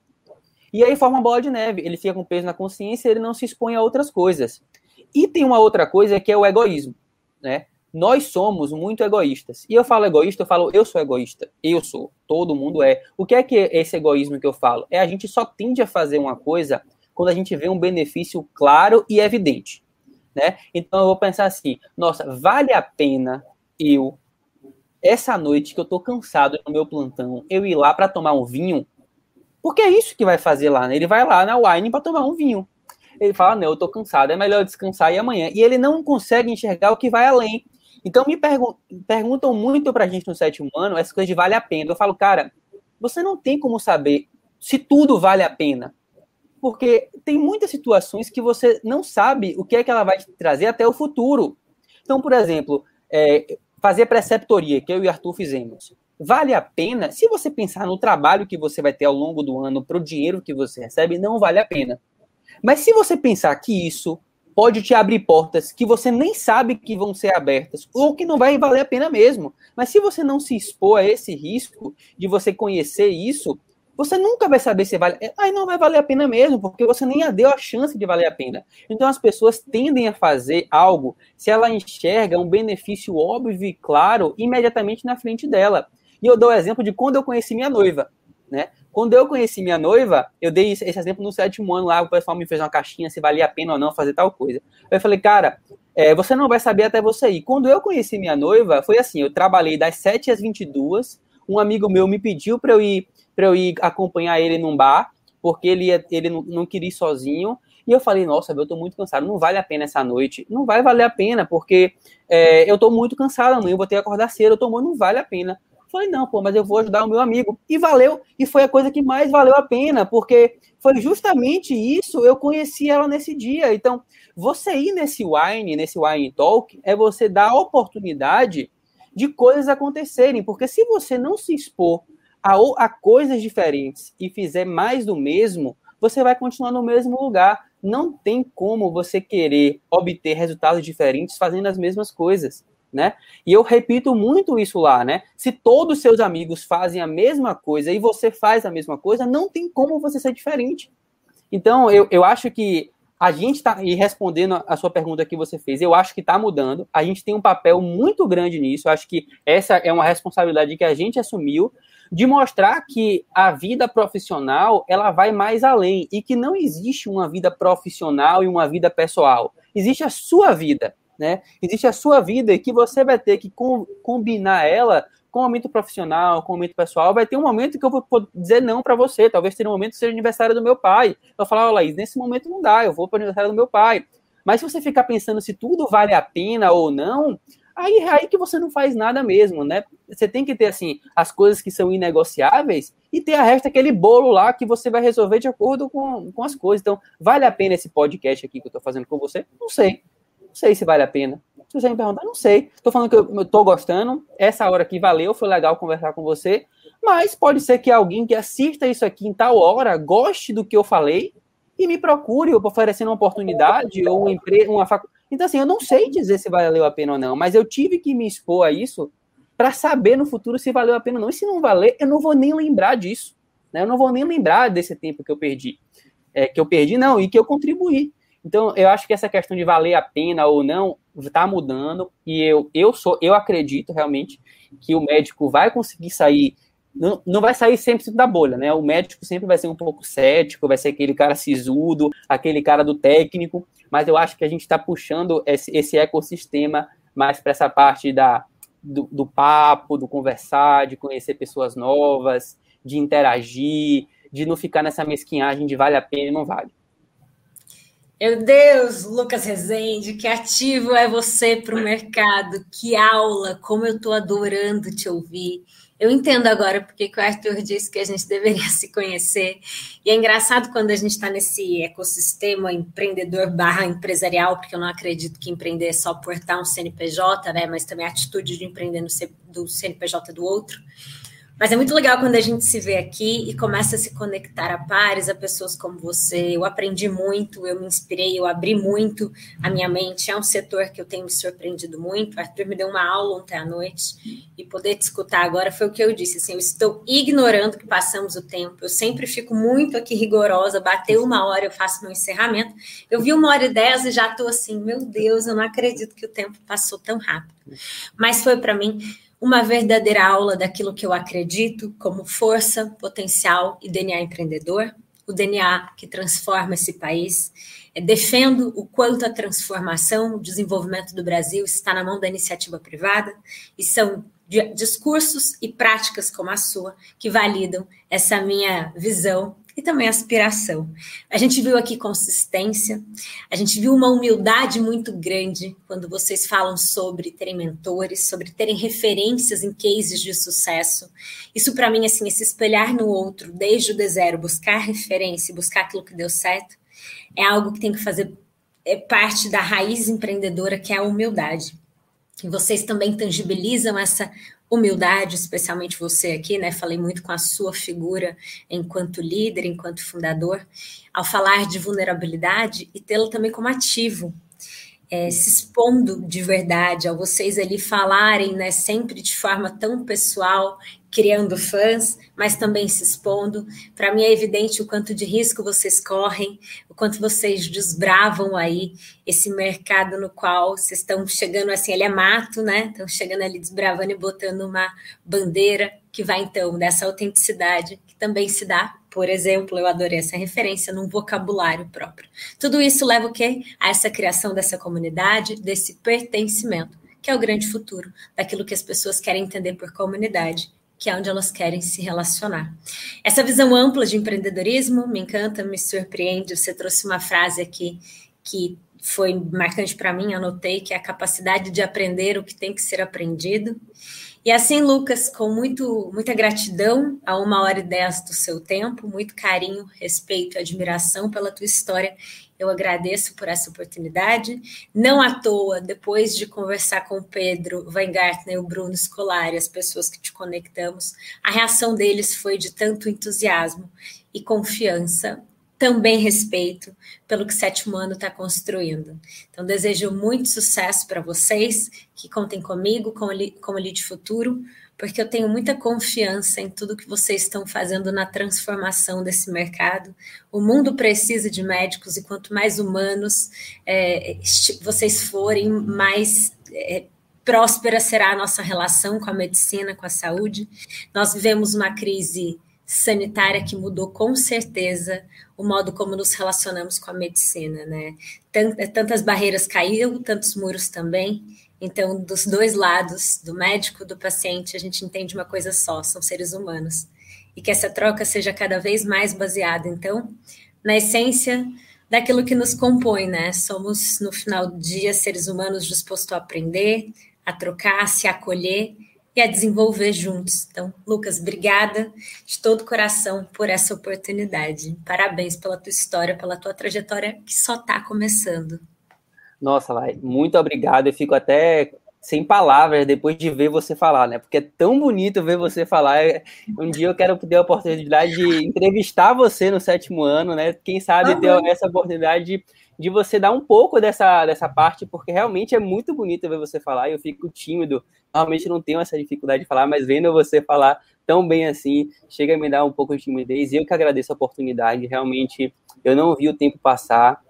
E aí forma uma bola de neve. Ele fica com peso na consciência ele não se expõe a outras coisas. E tem uma outra coisa que é o egoísmo, né? Nós somos muito egoístas. E eu falo egoísta, eu falo eu sou egoísta. Eu sou. Todo mundo é. O que é que é esse egoísmo que eu falo? É a gente só tende a fazer uma coisa quando a gente vê um benefício claro e evidente. né? Então eu vou pensar assim, nossa, vale a pena eu essa noite que eu tô cansado no meu plantão, eu ir lá para tomar um vinho? Porque é isso que vai fazer lá, né? Ele vai lá na wine para tomar um vinho. Ele fala: "Não, eu tô cansado, é melhor descansar e amanhã". E ele não consegue enxergar o que vai além. Então me pergun perguntam muito pra gente no sétimo ano essa coisa de vale a pena. Eu falo: "Cara, você não tem como saber se tudo vale a pena. Porque tem muitas situações que você não sabe o que é que ela vai te trazer até o futuro. Então, por exemplo, é, fazer preceptoria, que eu e Arthur fizemos. Vale a pena? Se você pensar no trabalho que você vai ter ao longo do ano, para o dinheiro que você recebe, não vale a pena. Mas se você pensar que isso pode te abrir portas que você nem sabe que vão ser abertas, ou que não vai valer a pena mesmo. Mas se você não se expor a esse risco de você conhecer isso, você nunca vai saber se vale. Aí não vai valer a pena mesmo, porque você nem a deu a chance de valer a pena. Então as pessoas tendem a fazer algo se ela enxerga um benefício óbvio e claro imediatamente na frente dela. E eu dou o exemplo de quando eu conheci minha noiva, né? Quando eu conheci minha noiva, eu dei esse exemplo no sétimo ano lá, o pessoal me fez uma caixinha se valia a pena ou não fazer tal coisa. Eu falei, cara, é, você não vai saber até você ir. Quando eu conheci minha noiva, foi assim, eu trabalhei das 7 às 22, um amigo meu me pediu para eu ir para eu ir acompanhar ele num bar, porque ele, ia, ele não, não queria ir sozinho. E eu falei, nossa, eu tô muito cansado, não vale a pena essa noite. Não vai valer a pena, porque é, eu tô muito cansado amanhã, eu vou ter que acordar cedo, eu tô não vale a pena. Falei, não, pô, mas eu vou ajudar o meu amigo. E valeu, e foi a coisa que mais valeu a pena, porque foi justamente isso, eu conheci ela nesse dia. Então, você ir nesse wine, nesse wine talk, é você dar a oportunidade de coisas acontecerem, porque se você não se expor a, a coisas diferentes e fizer mais do mesmo, você vai continuar no mesmo lugar. Não tem como você querer obter resultados diferentes fazendo as mesmas coisas, né? E eu repito muito isso lá, né? Se todos seus amigos fazem a mesma coisa e você faz a mesma coisa, não tem como você ser diferente. Então, eu, eu acho que a gente está, e respondendo a sua pergunta que você fez, eu acho que está mudando. A gente tem um papel muito grande nisso. Eu acho que essa é uma responsabilidade que a gente assumiu de mostrar que a vida profissional ela vai mais além e que não existe uma vida profissional e uma vida pessoal. Existe a sua vida, né? Existe a sua vida e que você vai ter que com, combinar ela com o momento profissional, com o momento pessoal. Vai ter um momento que eu vou dizer não para você. Talvez tenha um momento que seja aniversário do meu pai. Eu vou falar, oh, Laís, nesse momento não dá, eu vou para o aniversário do meu pai. Mas se você ficar pensando se tudo vale a pena ou não, aí é aí que você não faz nada mesmo, né? Você tem que ter, assim, as coisas que são inegociáveis e ter a resta aquele bolo lá que você vai resolver de acordo com, com as coisas. Então, vale a pena esse podcast aqui que eu tô fazendo com você? Não sei. Sei se vale a pena. Se você me perguntar, não sei. Tô falando que eu, tô gostando. Essa hora aqui valeu, foi legal conversar com você. Mas pode ser que alguém que assista isso aqui em tal hora goste do que eu falei e me procure oferecendo uma oportunidade ou uma empresa, uma faculdade então, assim, eu não sei dizer se valeu a pena ou não, mas eu tive que me expor a isso para saber no futuro se valeu a pena ou não. E se não valer, eu não vou nem lembrar disso. Né? Eu não vou nem lembrar desse tempo que eu perdi. É, que eu perdi, não, e que eu contribuí. Então, eu acho que essa questão de valer a pena ou não está mudando, e eu, eu sou, eu acredito realmente que o médico vai conseguir sair não, não vai sair sempre da bolha, né? O médico sempre vai ser um pouco cético, vai ser aquele cara sisudo, aquele cara do técnico, mas eu acho que a gente está puxando esse, esse ecossistema mais para essa parte da, do, do, papo, do conversar, de conhecer pessoas novas, de interagir, de não ficar nessa mesquinhagem de vale a pena e não vale. Meu Deus, Lucas Rezende, que ativo é você para o mercado, que aula, como eu estou adorando te ouvir. Eu entendo agora porque que o Arthur disse que a gente deveria se conhecer. E é engraçado quando a gente está nesse ecossistema empreendedor barra empresarial, porque eu não acredito que empreender é só portar um CNPJ, né? Mas também a atitude de empreender no, do CNPJ do outro. Mas é muito legal quando a gente se vê aqui e começa a se conectar a pares, a pessoas como você. Eu aprendi muito, eu me inspirei, eu abri muito a minha mente. É um setor que eu tenho me surpreendido muito. Arthur me deu uma aula ontem à noite e poder te escutar agora foi o que eu disse. Assim, eu estou ignorando que passamos o tempo. Eu sempre fico muito aqui rigorosa. Bateu uma hora, eu faço meu encerramento. Eu vi uma hora e dez e já estou assim, meu Deus, eu não acredito que o tempo passou tão rápido. Mas foi para mim uma verdadeira aula daquilo que eu acredito como força, potencial e DNA empreendedor. o DNA que transforma esse país. É, defendo o quanto a transformação, o desenvolvimento do Brasil está na mão da iniciativa privada e são discursos e práticas como a sua que validam essa minha visão e também aspiração. A gente viu aqui consistência, a gente viu uma humildade muito grande quando vocês falam sobre terem mentores, sobre terem referências em cases de sucesso. Isso para mim assim, esse espelhar no outro desde o de zero, buscar referência, buscar aquilo que deu certo, é algo que tem que fazer é parte da raiz empreendedora que é a humildade. E vocês também tangibilizam essa humildade, especialmente você aqui, né? Falei muito com a sua figura enquanto líder, enquanto fundador, ao falar de vulnerabilidade e tê-lo também como ativo, é, se expondo de verdade, ao vocês ali falarem, né, sempre de forma tão pessoal, criando fãs, mas também se expondo. Para mim é evidente o quanto de risco vocês correm, o quanto vocês desbravam aí esse mercado no qual vocês estão chegando assim, ele é mato, né? Estão chegando ali desbravando e botando uma bandeira que vai então dessa autenticidade que também se dá por exemplo, eu adorei essa referência num vocabulário próprio. Tudo isso leva o quê? A essa criação dessa comunidade, desse pertencimento, que é o grande futuro, daquilo que as pessoas querem entender por comunidade que é onde elas querem se relacionar. Essa visão ampla de empreendedorismo me encanta, me surpreende. Você trouxe uma frase aqui que foi marcante para mim, anotei, que é a capacidade de aprender o que tem que ser aprendido. E assim, Lucas, com muito, muita gratidão a uma hora e dez do seu tempo, muito carinho, respeito e admiração pela tua história eu agradeço por essa oportunidade. Não à toa, depois de conversar com o Pedro Weingartner e o Bruno Scolari, as pessoas que te conectamos, a reação deles foi de tanto entusiasmo e confiança, também respeito pelo que o sétimo ano está construindo. Então, desejo muito sucesso para vocês, que contem comigo como, como Lead Futuro, porque eu tenho muita confiança em tudo que vocês estão fazendo na transformação desse mercado. O mundo precisa de médicos e quanto mais humanos é, vocês forem, mais é, próspera será a nossa relação com a medicina, com a saúde. Nós vivemos uma crise sanitária que mudou com certeza o modo como nos relacionamos com a medicina, né? Tantas barreiras caíram, tantos muros também, então, dos dois lados, do médico, do paciente, a gente entende uma coisa só: são seres humanos. E que essa troca seja cada vez mais baseada, então, na essência daquilo que nos compõe, né? Somos, no final do dia, seres humanos dispostos a aprender, a trocar, a se acolher e a desenvolver juntos. Então, Lucas, obrigada de todo o coração por essa oportunidade. Parabéns pela tua história, pela tua trajetória que só está começando. Nossa, Lai, muito obrigado. Eu fico até sem palavras depois de ver você falar, né? Porque é tão bonito ver você falar. Um dia eu quero ter a oportunidade de entrevistar você no sétimo ano, né? Quem sabe uhum. ter essa oportunidade de, de, você dar um pouco dessa, dessa parte, porque realmente é muito bonito ver você falar. Eu fico tímido, normalmente não tenho essa dificuldade de falar, mas vendo você falar tão bem assim, chega a me dar um pouco de timidez. Eu que agradeço a oportunidade, realmente eu não vi o tempo passar.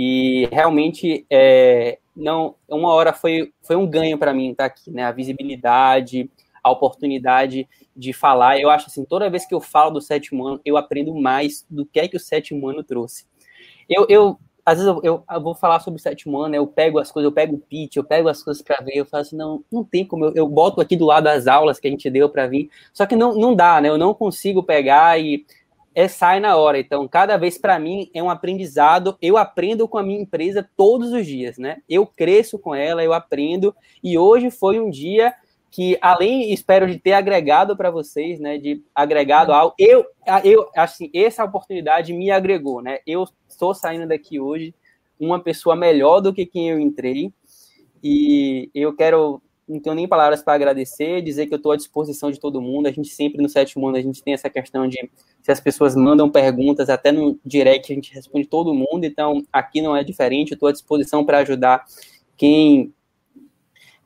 E realmente, é, não, uma hora foi, foi um ganho para mim estar aqui, né? A visibilidade, a oportunidade de falar. Eu acho assim, toda vez que eu falo do sétimo ano, eu aprendo mais do que é que o sétimo ano trouxe. Eu, eu às vezes eu, eu, eu, vou falar sobre o sétimo ano, eu pego as coisas, eu pego o pitch, eu pego as coisas para ver, eu falo assim, não, não tem como, eu, eu boto aqui do lado as aulas que a gente deu para vir, só que não, não dá, né? Eu não consigo pegar e é, sai na hora. Então, cada vez para mim é um aprendizado. Eu aprendo com a minha empresa todos os dias, né? Eu cresço com ela, eu aprendo. E hoje foi um dia que, além, espero de ter agregado para vocês, né? De agregado algo, eu, eu, assim, essa oportunidade me agregou, né? Eu estou saindo daqui hoje uma pessoa melhor do que quem eu entrei. E eu quero não tenho nem palavras para agradecer, dizer que eu estou à disposição de todo mundo. A gente sempre no Sétimo Mundo, a gente tem essa questão de se as pessoas mandam perguntas, até no direct a gente responde todo mundo, então aqui não é diferente, eu estou à disposição para ajudar quem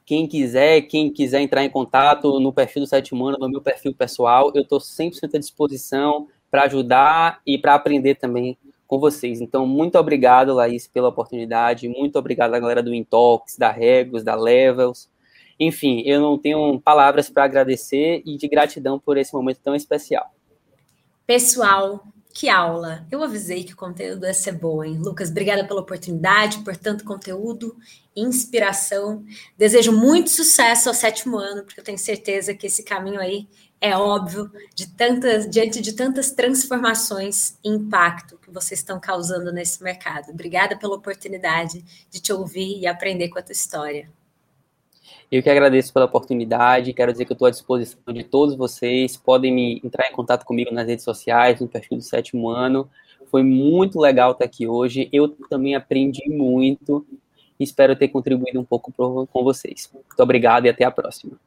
quem quiser, quem quiser entrar em contato no perfil do Sétimo Mundo, no meu perfil pessoal, eu estou 100% à disposição para ajudar e para aprender também com vocês. Então, muito obrigado, Laís, pela oportunidade, muito obrigado à galera do Intox, da Regos, da Levels, enfim, eu não tenho palavras para agradecer e de gratidão por esse momento tão especial. Pessoal, Que aula! Eu avisei que o conteúdo ia ser bom, hein? Lucas, obrigada pela oportunidade, por tanto conteúdo, inspiração. Desejo muito sucesso ao sétimo ano, porque eu tenho certeza que esse caminho aí é óbvio, de tantas, diante de tantas transformações e impacto que vocês estão causando nesse mercado. Obrigada pela oportunidade de te ouvir e aprender com a tua história. Eu que agradeço pela oportunidade, quero dizer que estou à disposição de todos vocês, podem me entrar em contato comigo nas redes sociais, no perfil do sétimo ano. Foi muito legal estar aqui hoje, eu também aprendi muito, espero ter contribuído um pouco com vocês. Muito obrigado e até a próxima.